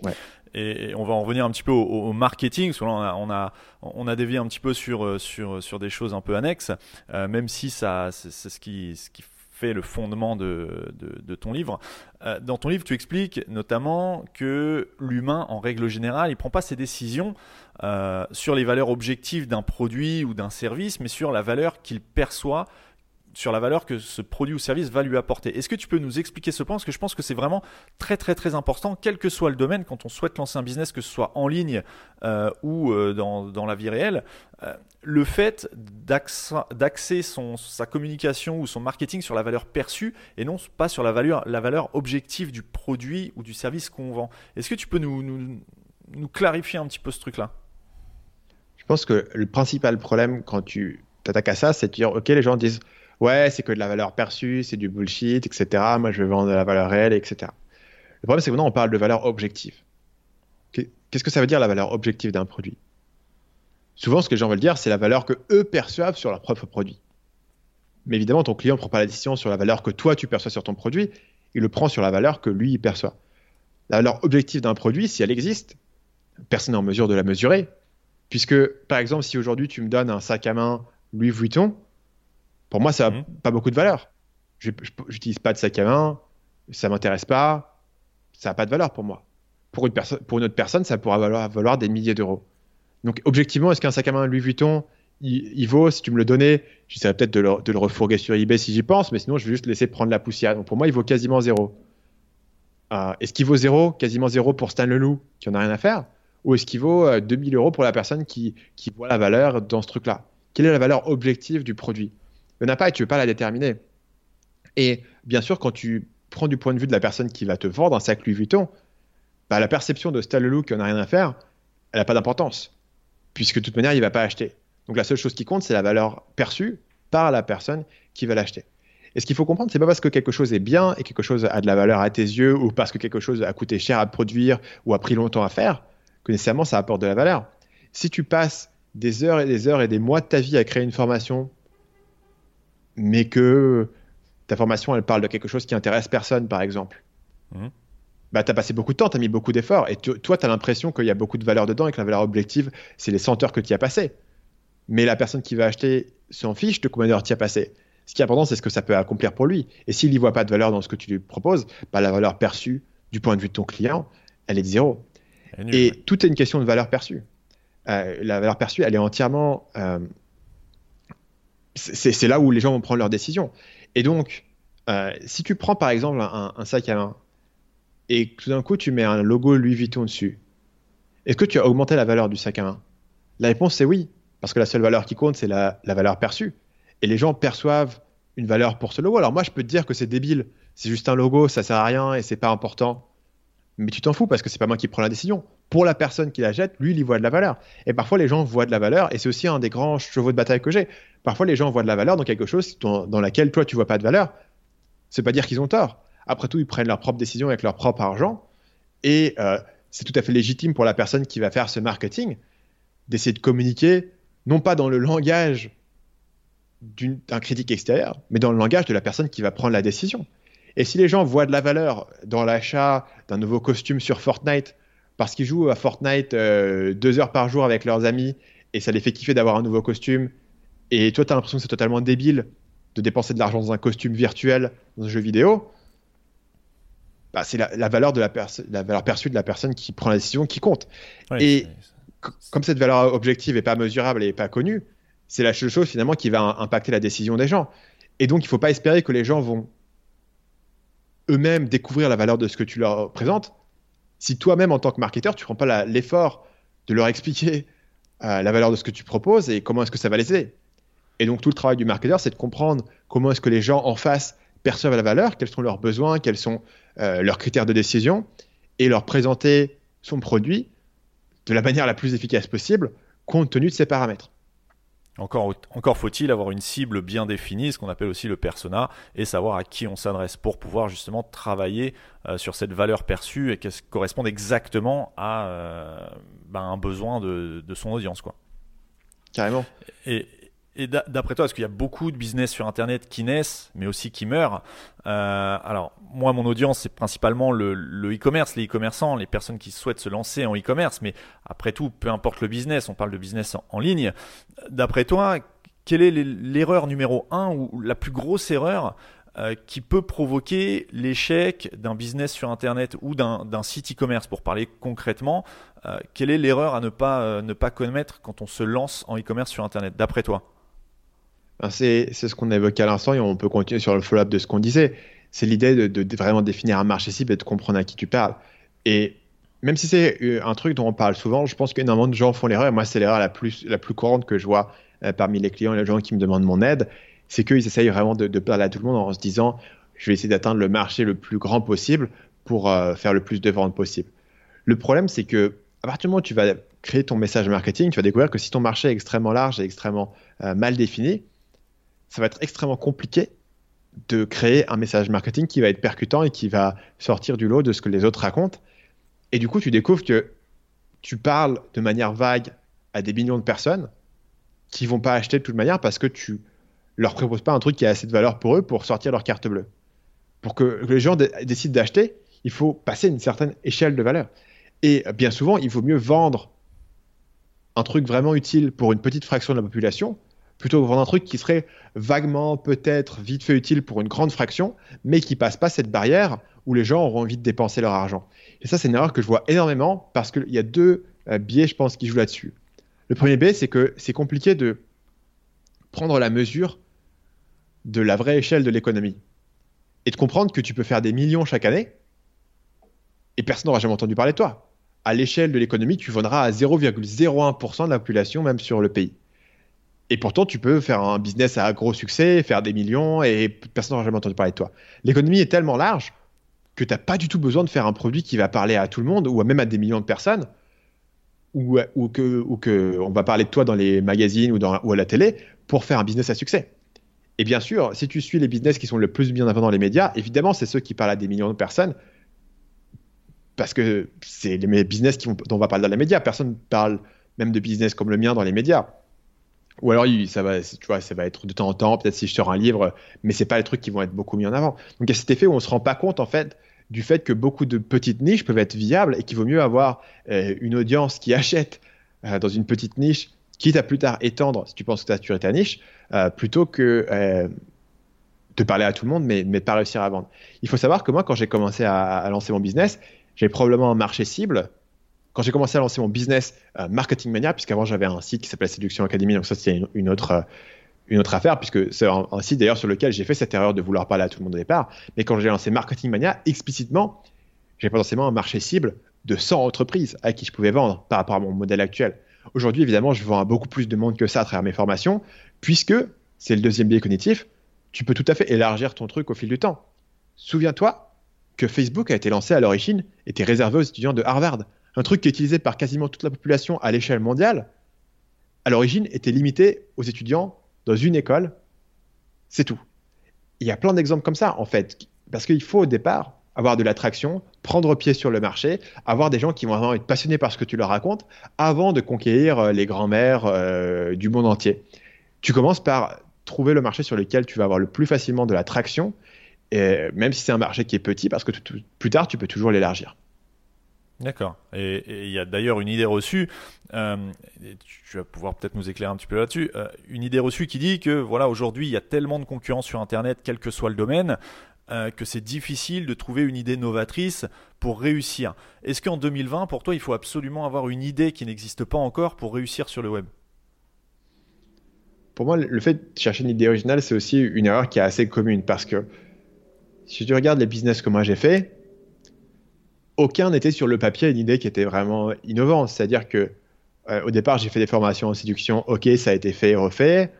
Ouais. Et, on va en revenir un petit peu au, marketing, parce que là on a, on a, dévié un petit peu sur, sur, sur des choses un peu annexes, euh, même si ça, c'est, ce, qui, ce qui fait le fondement de, de, ton livre. Euh, dans ton livre, tu expliques notamment que l'humain, en règle générale, il prend pas ses décisions euh, sur les valeurs objectives d'un produit ou d'un service, mais sur la valeur qu'il perçoit sur la valeur que ce produit ou service va lui apporter. Est-ce que tu peux nous expliquer ce point? Parce que je pense que c'est vraiment très très très important, quel que soit le domaine, quand on souhaite lancer un business, que ce soit en ligne euh, ou euh, dans, dans, la vie réelle, euh, le fait d'axer sa communication ou son marketing sur la valeur perçue et non pas sur la valeur, la valeur objective du produit ou du service qu'on vend. Est-ce que tu peux nous, nous, nous clarifier un petit peu ce truc-là? Je pense que le principal problème quand tu t'attaques à ça, c'est de dire, ok, les gens disent ouais, c'est que de la valeur perçue, c'est du bullshit, etc. Moi, je veux vendre de la valeur réelle, etc. Le problème, c'est que maintenant, on parle de valeur objective. Qu'est-ce que ça veut dire la valeur objective d'un produit? Souvent, ce que les gens veulent dire, c'est la valeur que eux perçoivent sur leur propre produit. Mais évidemment, ton client ne prend pas la décision sur la valeur que toi tu perçois sur ton produit, il le prend sur la valeur que lui il perçoit. La valeur objective d'un produit, si elle existe, personne n'est en mesure de la mesurer. Puisque, par exemple, si aujourd'hui tu me donnes un sac à main Louis Vuitton, pour moi, ça n'a mhm. pas beaucoup de valeur. Je n'utilise pas de sac à main, ça ne m'intéresse pas, ça n'a pas de valeur pour moi. Pour une, pour une autre personne, ça pourra valoir, valoir des milliers d'euros. Donc, objectivement, est-ce qu'un sac à main Louis Vuitton, il, vaut, si tu me le donnais, j'essaierais peut-être de le, de le, refourguer sur eBay si j'y pense, mais sinon, je vais juste laisser prendre la poussière. Donc, pour moi, il vaut quasiment zéro. Euh, est-ce qu'il vaut zéro, quasiment zéro pour Stan Leloup, qui en a rien à faire Ou est-ce qu'il vaut 2000 euh, euros pour la personne qui, qui voit la valeur dans ce truc-là? Quelle est la valeur objective du produit? Il n'y en a pas et tu ne veux pas la déterminer. Et bien sûr, quand tu prends du point de vue de la personne qui va te vendre un sac Louis Vuitton, bah, la perception de Stan Leloup qui en a rien à faire, elle n'a pas d'importance, puisque de toute manière, il ne va pas acheter. Donc la seule chose qui compte, c'est la valeur perçue par la personne qui va l'acheter. Et ce qu'il faut comprendre, c'est pas parce que quelque chose est bien et quelque chose a de la valeur à tes yeux ou parce que quelque chose a coûté cher à produire ou a pris longtemps à faire que nécessairement ça apporte de la valeur. Si tu passes des heures et des heures et des mois de ta vie à créer une formation, mais que ta formation elle parle de quelque chose qui intéresse personne, par exemple, mmh. bah, tu as passé beaucoup de temps, tu as mis beaucoup d'efforts et toi, tu as l'impression qu'il y a beaucoup de valeur dedans et que la valeur objective, c'est les 100 heures que tu y as passées. Mais la personne qui va acheter s'en fiche de combien d'heures tu y as passé. Ce qui est important, c'est ce que ça peut accomplir pour lui. Et s'il n'y voit pas de valeur dans ce que tu lui proposes, bah, la valeur perçue du point de vue de ton client, elle est de zéro. et tout est une question de valeur perçue. Euh, la valeur perçue, elle est entièrement. Euh, c'est là où les gens vont prendre leurs décisions. Et donc, euh, si tu prends par exemple un, sac à main et tout d'un coup tu mets un logo Louis Vuitton dessus, est-ce que tu as augmenté la valeur du sac à main? La réponse c'est oui, parce que la seule valeur qui compte c'est la, la valeur perçue et les gens perçoivent une valeur pour ce logo. Alors moi, je peux te dire que c'est débile, c'est juste un logo, ça sert à rien et c'est pas important. Mais tu t'en fous parce que c'est pas moi qui prends la décision. Pour la personne qui la jette, lui, il y voit de la valeur. Et parfois, les gens voient de la valeur, et c'est aussi un des grands chevaux de bataille que j'ai. Parfois, les gens voient de la valeur dans quelque chose dans, laquelle toi, tu vois pas de valeur. C'est pas dire qu'ils ont tort. Après tout, ils prennent leur propre décision avec leur propre argent, et euh, c'est tout à fait légitime pour la personne qui va faire ce marketing d'essayer de communiquer, non pas dans le langage d'un critique extérieur, mais dans le langage de la personne qui va prendre la décision. Et si les gens voient de la valeur dans l'achat d'un nouveau costume sur Fortnite, parce qu'ils jouent à Fortnite euh, deux heures par jour avec leurs amis, et ça les fait kiffer d'avoir un nouveau costume, et toi tu as l'impression que c'est totalement débile de dépenser de l'argent dans un costume virtuel, dans un jeu vidéo, bah, c'est la, valeur de la, la, valeur perçue de la personne qui prend la décision qui compte. et comme cette valeur objective n'est pas mesurable et pas connue, c'est la seule chose finalement qui va impacter la décision des gens. Et donc, il ne faut pas espérer que les gens vont eux-mêmes découvrir la valeur de ce que tu leur présentes. Si toi-même, en tant que marketeur, tu ne prends pas l'effort de leur expliquer euh, la valeur de ce que tu proposes et comment est-ce que ça va les aider. Et donc, tout le travail du marketeur, c'est de comprendre comment est-ce que les gens en face perçoivent la valeur, quels sont leurs besoins, quels sont euh, leurs critères de décision, et leur présenter son produit de la manière la plus efficace possible, compte tenu de ces paramètres. Encore, encore faut-il avoir une cible bien définie, ce qu'on appelle aussi le persona, et savoir à qui on s'adresse pour pouvoir justement travailler euh, sur cette valeur perçue et qu'elle corresponde exactement à euh, ben, un besoin de, de, son audience. Quoi. Carrément. Et, et d'après toi, est-ce qu'il y a beaucoup de business sur Internet qui naissent, mais aussi qui meurent? Euh, Alors, moi, mon audience, c'est principalement le e-commerce, les e-commerçants, les personnes qui souhaitent se lancer en e-commerce. Mais après tout, peu importe le business, on parle de business en, ligne. D'après toi, quelle est l'erreur numéro un ou la plus grosse erreur euh, qui peut provoquer l'échec d'un business sur Internet ou d'un site e-commerce? Pour parler concrètement, euh, quelle est l'erreur à ne pas, ne pas commettre quand on se lance en e-commerce sur Internet, d'après toi? C'est ce qu'on a évoqué à l'instant et on peut continuer sur le follow-up de ce qu'on disait. C'est l'idée de, vraiment définir un marché cible et de comprendre à qui tu parles. Et même si c'est euh, un truc dont on parle souvent, je pense qu'énormément de gens font l'erreur. Moi, c'est l'erreur la plus, la plus courante que je vois euh, parmi les clients et les gens qui me demandent mon aide. C'est qu'ils essayent vraiment de, parler à tout le monde en se disant je vais essayer d'atteindre le marché le plus grand possible pour euh, faire le plus de ventes possible. Le problème, c'est que à partir du moment où tu vas créer ton message marketing, tu vas découvrir que si ton marché est extrêmement large et extrêmement mal défini, ça va être extrêmement compliqué de créer un message marketing qui va être percutant et qui va sortir du lot de ce que les autres racontent. Et du coup, tu découvres que tu parles de manière vague à des millions de personnes qui vont pas acheter de toute manière parce que tu leur proposes pas un truc qui a assez de valeur pour eux pour sortir leur carte bleue. Pour que les gens décident d'acheter, il faut passer une certaine échelle de valeur. Et bien souvent, il vaut mieux vendre un truc vraiment utile pour une petite fraction de la population plutôt que vendre un truc qui serait vaguement peut-être vite fait utile pour une grande fraction, mais qui passe pas cette barrière où les gens auront envie de dépenser leur argent. Et ça, c'est une erreur que je vois énormément parce qu'il y a deux euh, biais, je pense, qui jouent là-dessus. Le premier biais, c'est que c'est compliqué de prendre la mesure de la vraie échelle de l'économie et de comprendre que tu peux faire des millions chaque année et personne n'aura jamais entendu parler de toi. À l'échelle de l'économie, tu vendras à 0,01% de la population, même sur le pays. Et pourtant, tu peux faire un business à gros succès, faire des millions et personne n'aura jamais entendu parler de toi. L'économie est tellement large que tu n'as pas du tout besoin de faire un produit qui va parler à tout le monde ou même à des millions de personnes ou, ou, que, va parler de toi dans les magazines ou, à la télé pour faire un business à succès. Et bien sûr, si tu suis les business qui sont le plus bien avant dans les médias, évidemment, c'est ceux qui parlent à des millions de personnes parce que c'est les business dont on va parler dans les médias. Personne ne parle même de business comme le mien dans les médias. Ou alors, ça va, tu vois, ça va être de temps en temps, peut-être si je sors un livre, mais c'est pas les trucs qui vont être beaucoup mis en avant. Donc, il y a cet effet où on se rend pas compte, en fait, du fait que beaucoup de petites niches peuvent être viables et qu'il vaut mieux avoir euh, une audience qui [laughs] achète euh, dans une petite niche, quitte à plus tard étendre, si tu penses que tu as saturé ta niche, euh, plutôt que de parler à tout le monde, mais, de pas réussir à vendre. Il faut savoir que moi, quand j'ai commencé à lancer mon business, j'ai probablement un marché cible quand j'ai commencé à lancer mon business euh, Marketing Mania, puisqu'avant j'avais un site qui s'appelait Séduction Academy, donc ça c'était une, autre, euh, une autre affaire, puisque c'est un, site d'ailleurs sur lequel j'ai fait cette erreur de vouloir parler à tout le monde au départ. Mais quand j'ai lancé Marketing Mania, explicitement, j'ai potentiellement un marché cible de 100 entreprises à qui je pouvais vendre par rapport à mon modèle actuel. Aujourd'hui, évidemment, je vends à beaucoup plus de monde que ça à travers mes formations, puisque c'est le deuxième biais cognitif, tu peux tout à fait élargir ton truc au fil du temps. Souviens-toi que Facebook a été lancé à l'origine, était réservé aux étudiants de Harvard un truc qui est utilisé par quasiment toute la population à l'échelle mondiale, à l'origine était limité aux étudiants dans une école. C'est tout. Il y a plein d'exemples comme ça, en fait, parce qu'il faut au départ avoir de l'attraction, prendre pied sur le marché, avoir des gens qui vont vraiment être passionnés par ce que tu leur racontes, avant de conquérir euh, les grands-mères euh, du monde entier. Tu commences par trouver le marché sur lequel tu vas avoir le plus facilement de l'attraction, même si c'est un marché qui est petit, parce que plus tard, tu peux toujours l'élargir. D'accord. Et il y a d'ailleurs une idée reçue, euh, tu vas pouvoir peut-être nous éclairer un petit peu là-dessus, euh, une idée reçue qui dit que voilà aujourd'hui il y a tellement de concurrence sur Internet, quel que soit le domaine, euh, que c'est difficile de trouver une idée novatrice pour réussir. Est-ce qu'en 2020, pour toi, il faut absolument avoir une idée qui n'existe pas encore pour réussir sur le web? Pour moi, le fait de chercher une idée originale, c'est aussi une erreur qui est assez commune parce que si tu regardes les business que moi j'ai fait, aucun n'était sur le papier une idée qui était vraiment innovante. C'est-à-dire que euh, au départ, j'ai fait des formations en séduction. Ok, ça a été fait et refait.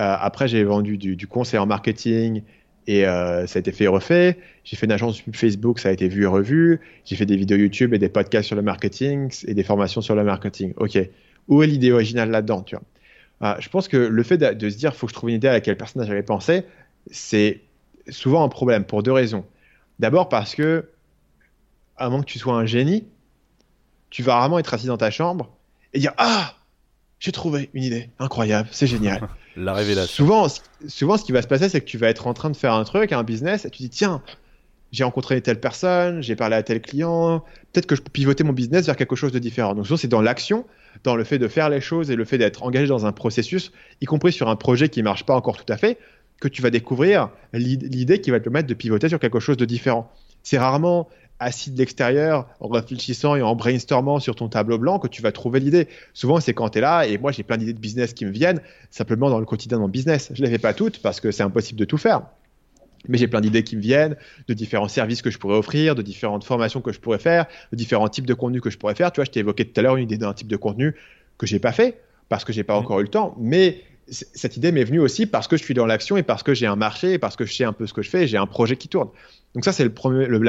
Euh, après, j'ai vendu du, conseil en marketing et euh, ça a été fait et refait. J'ai fait une agence Facebook, ça a été vu et revu. J'ai fait des vidéos YouTube et des podcasts sur le marketing et des formations sur le marketing. Ok, où est l'idée originale là-dedans tu vois? Je pense que le fait de, se dire, faut que je trouve une idée à laquelle personne n'a jamais pensé, c'est souvent un problème pour deux raisons. D'abord parce que à moins que tu sois un génie, tu vas rarement être assis dans ta chambre et dire Ah, j'ai trouvé une idée incroyable, c'est génial. [laughs] La révélation. Souvent, souvent, ce qui va se passer, c'est que tu vas être en train de faire un truc, un business, et tu dis Tiens, j'ai rencontré telle personne, j'ai parlé à tel client, peut-être que je peux pivoter mon business vers quelque chose de différent. Donc, souvent, c'est dans l'action, dans le fait de faire les choses et le fait d'être engagé dans un processus, y compris sur un projet qui ne marche pas encore tout à fait, que tu vas découvrir l'idée qui va te permettre de pivoter sur quelque chose de différent. C'est rarement assis de l'extérieur, en réfléchissant et en brainstormant sur ton tableau blanc, que tu vas trouver l'idée. Souvent, c'est quand tu es là, et moi, j'ai plein d'idées de business qui me viennent, simplement dans le quotidien de mon business. Je ne les fais pas toutes parce que c'est impossible de tout faire. Mais j'ai plein d'idées qui me viennent, de différents services que je pourrais offrir, de différentes formations que je pourrais faire, de différents types de contenus que je pourrais faire. Tu vois, je t'ai évoqué tout à l'heure une idée d'un type de contenu que j'ai pas fait parce que j'ai pas mmh. encore eu le temps, mais cette idée m'est venue aussi parce que je suis dans l'action et parce que j'ai un marché et parce que je sais un peu ce que je fais j'ai un projet qui tourne. Donc ça, c'est la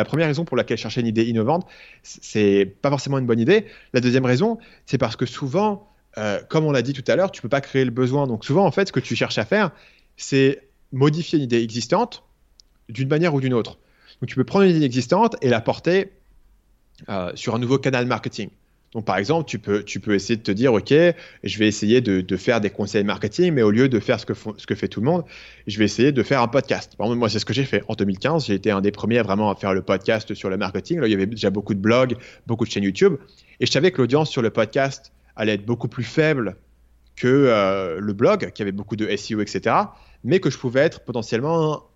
première raison pour laquelle chercher une idée innovante, c'est pas forcément une bonne idée. La deuxième raison, c'est parce que souvent, euh, comme on l'a dit tout à l'heure, tu peux pas créer le besoin. Donc souvent, en fait, ce que tu cherches à faire, c'est modifier une idée existante d'une manière ou d'une autre. Donc tu peux prendre une idée existante et la porter euh, sur un nouveau canal marketing. Donc, par exemple, tu peux, essayer de te dire, OK, je vais essayer de, faire des conseils marketing, mais au lieu de faire ce que, fait tout le monde, je vais essayer de faire un podcast. Moi, c'est ce que j'ai fait. En 2015, j'ai été un des premiers vraiment à faire le podcast sur le marketing. Là, il y avait déjà beaucoup de blogs, beaucoup de chaînes YouTube. Et je savais que l'audience sur le podcast allait être beaucoup plus faible que euh, le blog, qui avait beaucoup de SEO, etc. Mais que je pouvais être potentiellement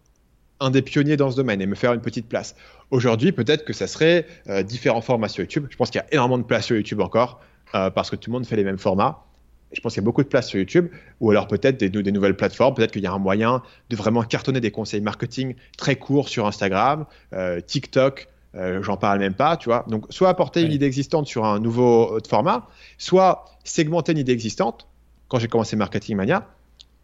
un des pionniers dans ce domaine et me faire une petite place. Aujourd'hui, peut-être que ça serait euh, différents formats sur YouTube. Je pense qu'il y a énormément de place sur YouTube encore euh, parce que tout le monde fait les mêmes formats. Et je pense qu'il y a beaucoup de place sur YouTube ou alors peut-être des, des, nouvelles plateformes. Peut-être qu'il y a un moyen de vraiment cartonner des conseils marketing très courts sur Instagram, euh, TikTok. J'en parle même pas, tu vois. Donc, soit apporter une idée existante sur un nouveau format, soit segmenter une idée existante. Quand j'ai commencé Marketing Mania,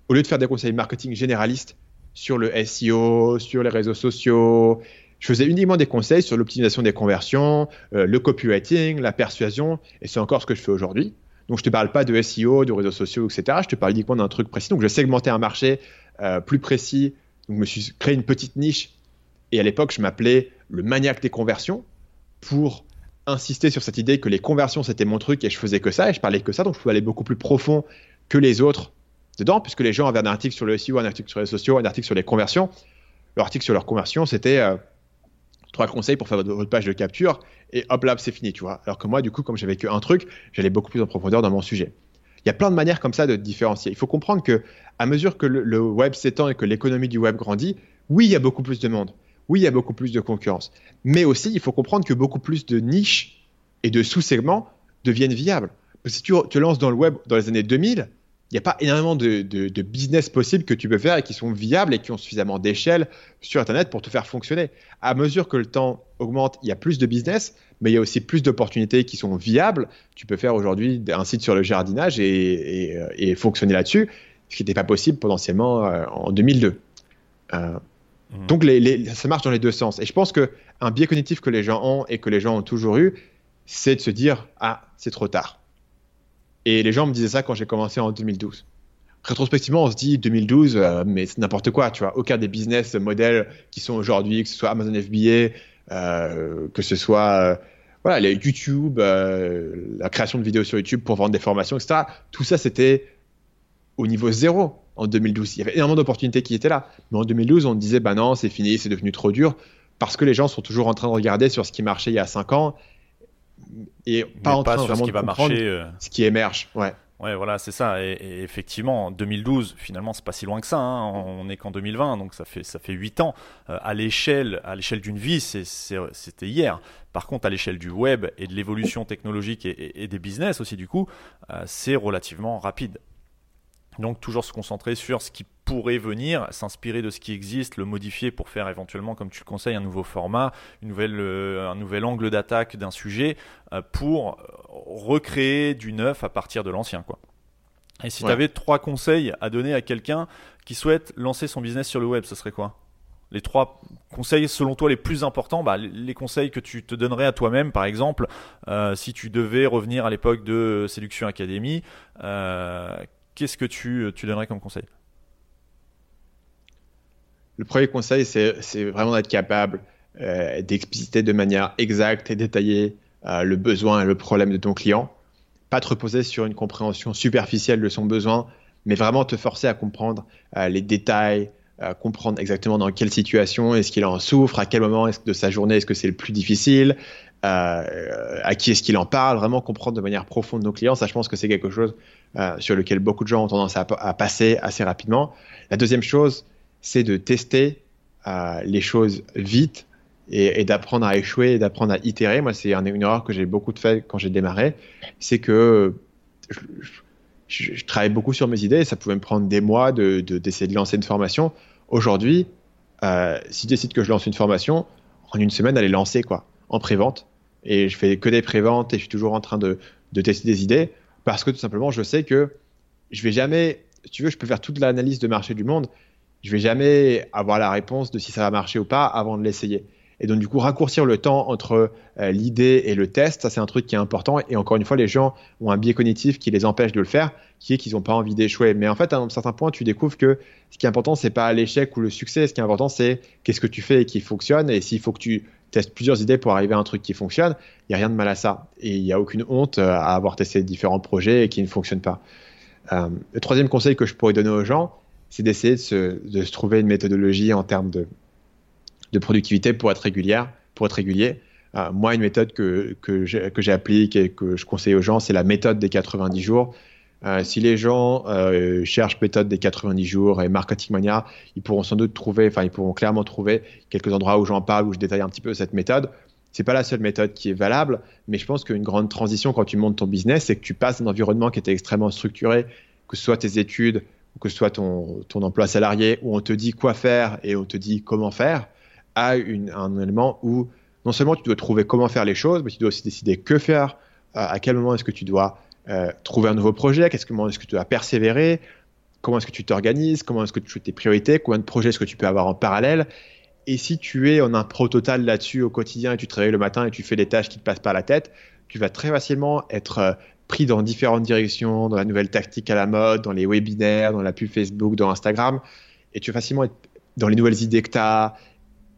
au lieu de faire des conseils marketing généralistes sur le SEO, sur les réseaux sociaux. Je faisais uniquement des conseils sur l'optimisation des conversions, euh, le copywriting, la persuasion, et c'est encore ce que je fais aujourd'hui. Donc, je ne te parle pas de SEO, de réseaux sociaux, etc. Je te parle uniquement d'un truc précis. Donc, je segmentais un marché euh, plus précis. Donc, je me suis créé une petite niche. Et à l'époque, je m'appelais le maniaque des conversions pour insister sur cette idée que les conversions, c'était mon truc et je faisais que ça et je parlais que ça. Donc, je pouvais aller beaucoup plus profond que les autres dedans, puisque les gens avaient un article sur le SEO, un article sur les sociaux, un article sur les conversions. L'article sur leurs conversions, c'était euh, trois conseils pour faire votre, page de capture, et hop là, c'est fini, tu vois. Alors que moi, du coup, comme j'avais qu'un truc, j'allais beaucoup plus en profondeur dans mon sujet. Il y a plein de manières comme ça de différencier. Il faut comprendre que à mesure que le web s'étend et que l'économie du web grandit, oui, il y a beaucoup plus de monde. Oui, il y a beaucoup plus de concurrence. Mais aussi, il faut comprendre que beaucoup plus de niches et de sous-segments deviennent viables. Si tu te lances dans le web dans les années 2000, il n'y a pas énormément de, business possibles que tu peux faire et qui sont viables et qui ont suffisamment d'échelle sur Internet pour te faire fonctionner. À mesure que le temps augmente, il y a plus de business, mais il y a aussi plus d'opportunités qui sont viables. Tu peux faire aujourd'hui un site sur le jardinage et, fonctionner là-dessus, ce qui n'était pas possible potentiellement euh, en 2002. Euh, mmh. Donc ça marche dans les deux sens. Et je pense qu'un biais cognitif que les gens ont et que les gens ont toujours eu, c'est de se dire ah c'est trop tard et les gens me disaient ça quand j'ai commencé en 2012. Rétrospectivement, on se dit 2012, euh, mais c'est n'importe quoi, tu vois. Aucun des business modèles qui sont aujourd'hui, que ce soit Amazon FBA, euh, que ce soit euh, YouTube, la création de vidéos sur YouTube pour vendre des formations, etc. Tout ça, c'était au niveau zéro en 2012. Il y avait énormément d'opportunités qui étaient là. Mais en 2012, on disait, bah non, c'est fini, c'est devenu trop dur, parce que les gens sont toujours en train de regarder sur ce qui marchait il y a 5 ans et pas en train sur vraiment ce qui va marcher, euh. ce qui émerge. Ouais. Ouais, voilà, c'est ça. Et, effectivement, en 2012, finalement, c'est pas si loin que ça. Hein. On n'est qu'en 2020, donc ça fait ça fait huit ans. Euh, à l'échelle à l'échelle d'une vie, c'était hier. Par contre, à l'échelle du web et de l'évolution technologique et, des business aussi, du coup, euh, c'est relativement rapide. Donc toujours se concentrer sur ce qui pourrait venir, s'inspirer de ce qui existe, le modifier pour faire éventuellement, comme tu le conseilles, un nouveau format, une nouvelle, euh, un nouvel angle d'attaque d'un sujet euh, pour recréer du neuf à partir de l'ancien. quoi. Et si tu avais trois conseils à donner à quelqu'un qui souhaite lancer son business sur le web, ce serait quoi? Les trois conseils selon toi les plus importants, bah, les conseils que tu te donnerais à toi-même, par exemple, euh, si tu devais revenir à l'époque de Séduction Academy, qu'est-ce que tu, tu donnerais comme conseil? Le premier conseil, c'est vraiment d'être capable euh, d'expliciter de manière exacte et détaillée euh, le besoin et le problème de ton client. Pas te reposer sur une compréhension superficielle de son besoin, mais vraiment te forcer à comprendre euh, les détails, comprendre exactement dans quelle situation est-ce qu'il en souffre, à quel moment est de sa journée est-ce que c'est le plus difficile, euh, à qui est-ce qu'il en parle, vraiment comprendre de manière profonde nos clients. Ça, je pense que c'est quelque chose euh, sur lequel beaucoup de gens ont tendance à, passer assez rapidement. La deuxième chose, c'est de tester euh, les choses vite et, d'apprendre à échouer et d'apprendre à itérer. Moi, c'est une erreur que j'ai beaucoup de fait quand j'ai démarré. C'est que je, je, travaille beaucoup sur mes idées et ça pouvait me prendre des mois d'essayer de, de, lancer une formation. Aujourd'hui, si je décide que je lance une formation, en une semaine, elle est lancée, quoi, en pré-vente et je fais que des préventes et je suis toujours en train de, tester des idées parce que tout simplement je sais que je vais jamais, si tu veux, je peux faire toute l'analyse de marché du monde, je vais jamais avoir la réponse de si ça va marcher ou pas avant de l'essayer. Et donc, du coup, raccourcir le temps entre l'idée et le test, ça, c'est un truc qui est important. Et encore une fois, les gens ont un biais cognitif qui les empêche de le faire, qui est qu'ils n'ont pas envie d'échouer. Mais en fait, à un certain point, tu découvres que ce qui est important, c'est pas l'échec ou le succès. Ce qui est important, c'est qu'est-ce que tu fais et qui fonctionne. Et s'il faut que tu testes plusieurs idées pour arriver à un truc qui fonctionne, il n'y a rien de mal à ça. Et il n'y a aucune honte à avoir testé différents projets et qui ne fonctionnent pas. Euh, le troisième conseil que je pourrais donner aux gens, c'est d'essayer de se, trouver une méthodologie en termes de, productivité pour être régulière, pour être régulier. Euh, moi, une méthode que, que j'applique et que je conseille aux gens, c'est la méthode des 90 jours. Euh, si les gens cherchent méthode des 90 jours et Marketing Mania, ils pourront sans doute trouver, enfin, ils pourront clairement trouver quelques endroits où j'en parle, où je détaille un petit peu cette méthode. C'est pas la seule méthode qui est valable, mais je pense qu'une grande transition quand tu montes ton business, c'est que tu passes d'un environnement qui était extrêmement structuré, que ce soit tes études, que ce soit ton, ton emploi salarié, où on te dit quoi faire et on te dit comment faire, à une, un élément où non seulement tu dois trouver comment faire les choses, mais tu dois aussi décider que faire, à quel moment est-ce que tu dois euh, trouver un nouveau projet, qu'est-ce que, comment est-ce que tu dois persévérer, comment est-ce que tu t'organises, comment est-ce que tu tes priorités, combien de projets est-ce que tu peux avoir en parallèle, et si tu es en un pro total là-dessus au quotidien et tu travailles le matin et tu fais des tâches qui te passent par la tête, tu vas très facilement être euh, pris dans différentes directions, dans la nouvelle tactique à la mode, dans les webinaires, dans la pub Facebook, dans Instagram, et tu vas facilement être dans les nouvelles idées que tu as.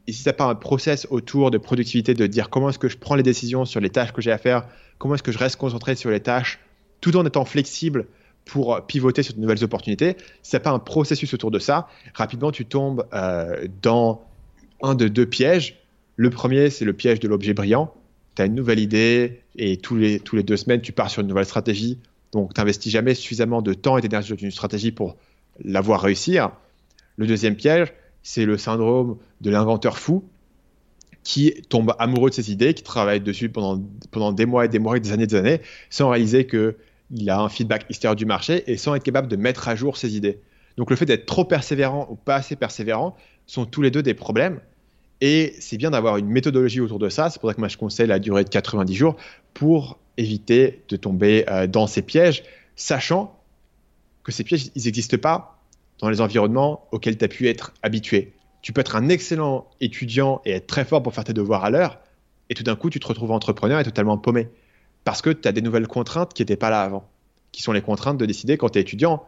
Et si tu n'as pas un process autour de productivité, de dire comment est-ce que je prends les décisions sur les tâches que j'ai à faire, comment est-ce que je reste concentré sur les tâches, tout en étant flexible pour pivoter sur de nouvelles opportunités, si tu pas un processus autour de ça, rapidement tu tombes euh, dans un de deux pièges. Le premier, c'est le piège de l'objet brillant. Tu as une nouvelle idée et tous les, tous les deux semaines, tu pars sur une nouvelle stratégie. Donc, tu n'investis jamais suffisamment de temps et d'énergie dans une stratégie pour la voir réussir. Le deuxième piège, c'est le syndrome de l'inventeur fou qui tombe amoureux de ses idées, qui travaille dessus pendant, pendant des mois et des mois et des années et des années, sans réaliser qu'il a un feedback extérieur du marché et sans être capable de mettre à jour ses idées. Donc le fait d'être trop persévérant ou pas assez persévérant sont tous les deux des problèmes. Et c'est bien d'avoir une méthodologie autour de ça. C'est pour ça que moi, je conseille la durée de 90 jours pour éviter de tomber euh, dans ces pièges, sachant que ces pièges, ils n'existent pas dans les environnements auxquels tu as pu être habitué. Tu peux être un excellent étudiant et être très fort pour faire tes devoirs à l'heure, et tout d'un coup, tu te retrouves entrepreneur et totalement paumé. Parce que tu as des nouvelles contraintes qui n'étaient pas là avant, qui sont les contraintes de décider quand tu es étudiant.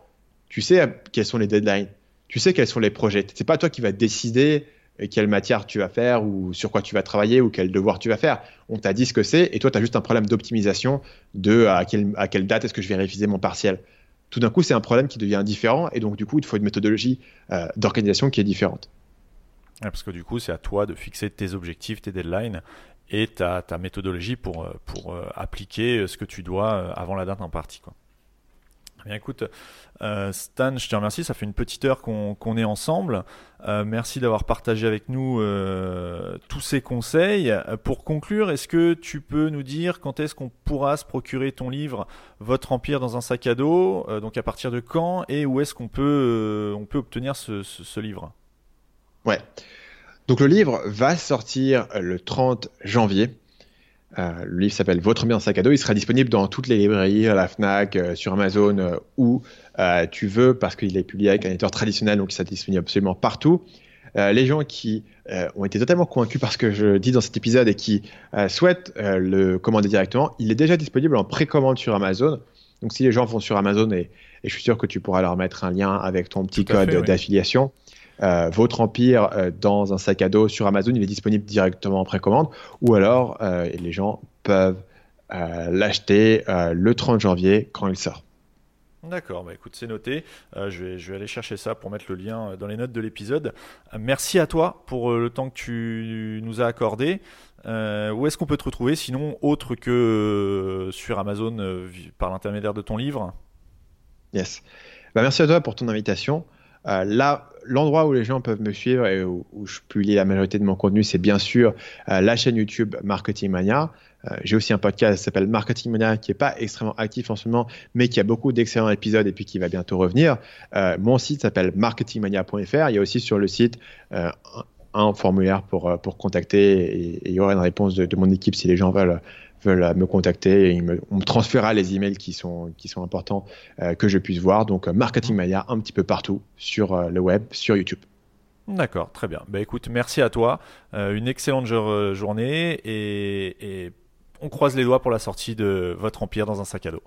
Tu sais euh, quelles sont les deadlines, tu sais quels sont les projets. C'est pas toi qui vas décider quelle matière tu vas faire ou sur quoi tu vas travailler ou quel devoir tu vas faire. On t'a dit ce que c'est et toi, tu as juste un problème d'optimisation de à, quelle date est-ce que je vais réviser mon partiel. Tout d'un coup, c'est un problème qui devient différent et donc du coup, il faut une méthodologie euh, d'organisation qui est différente. parce que du coup, c'est à toi de fixer tes objectifs, tes deadlines et ta, ta méthodologie pour, euh, pour euh, appliquer ce que tu dois avant la date en partie. Quoi. Bien, écoute, euh, Stan, je te remercie. Ça fait une petite heure qu'on est ensemble. Euh, merci d'avoir partagé avec nous euh, tous ces conseils. Pour conclure, est-ce que tu peux nous dire quand est-ce qu'on pourra se procurer ton livre Votre Empire dans un sac à dos Donc à partir de quand et où est-ce qu'on peut, peut obtenir ce, ce livre? Ouais. Donc le livre va sortir le 30 janvier. Euh, le livre s'appelle Votre bien sac à dos. Il sera disponible dans toutes les librairies, à la Fnac, euh, sur Amazon, euh, où tu veux, parce qu'il est publié avec un éditeur traditionnel, donc il sera disponible absolument partout. les gens qui ont été totalement convaincus par ce que je dis dans cet épisode et qui souhaitent le commander directement, il est déjà disponible en précommande sur Amazon. Donc si les gens vont sur Amazon, et, je suis sûr que tu pourras leur mettre un lien avec ton petit code d'affiliation, euh, votre empire euh, dans un sac à dos sur Amazon, il est disponible directement en précommande, ou alors euh, les gens peuvent l'acheter le 30 janvier quand il sort. D'accord, bah écoute, c'est noté. je, vais, je vais aller chercher ça pour mettre le lien dans les notes de l'épisode. merci à toi pour le temps que tu nous as accordé. où est-ce qu'on peut te retrouver sinon autre que sur Amazon par l'intermédiaire de ton livre? Yes. Bah, merci à toi pour ton invitation. là, l'endroit où les gens peuvent me suivre et où, je publie la majorité de mon contenu, c'est bien sûr euh, la chaîne YouTube Marketing Mania. Euh, j'ai aussi un podcast qui s'appelle Marketing Mania qui n'est pas extrêmement actif en ce moment, mais qui a beaucoup d'excellents épisodes et puis qui va bientôt revenir. Euh, mon site s'appelle marketingmania.fr. Il y a aussi sur le site un formulaire pour, pour contacter et, il y aura une réponse de, de, mon équipe si les gens veulent veulent me contacter et on me transférera les emails qui sont, qui sont importants euh, que je puisse voir. Donc, euh, Marketing Mania un petit peu partout sur euh, le web, sur YouTube. D'accord, très bien. Bah écoute, merci à toi. Une excellente journée et on croise les doigts pour la sortie de votre empire dans un sac à dos.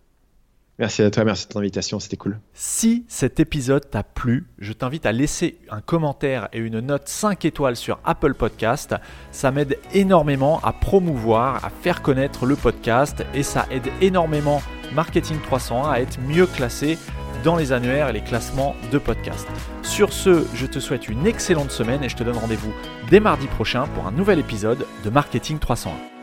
Merci à toi, merci de ton invitation, c'était cool. Si cet épisode t'a plu, je t'invite à laisser un commentaire et une note 5 étoiles sur Apple Podcast. Ça m'aide énormément à promouvoir, à faire connaître le podcast et ça aide énormément Marketing 301 à être mieux classé dans les annuaires et les classements de podcast. Sur ce, je te souhaite une excellente semaine et je te donne rendez-vous dès mardi prochain pour un nouvel épisode de Marketing 301.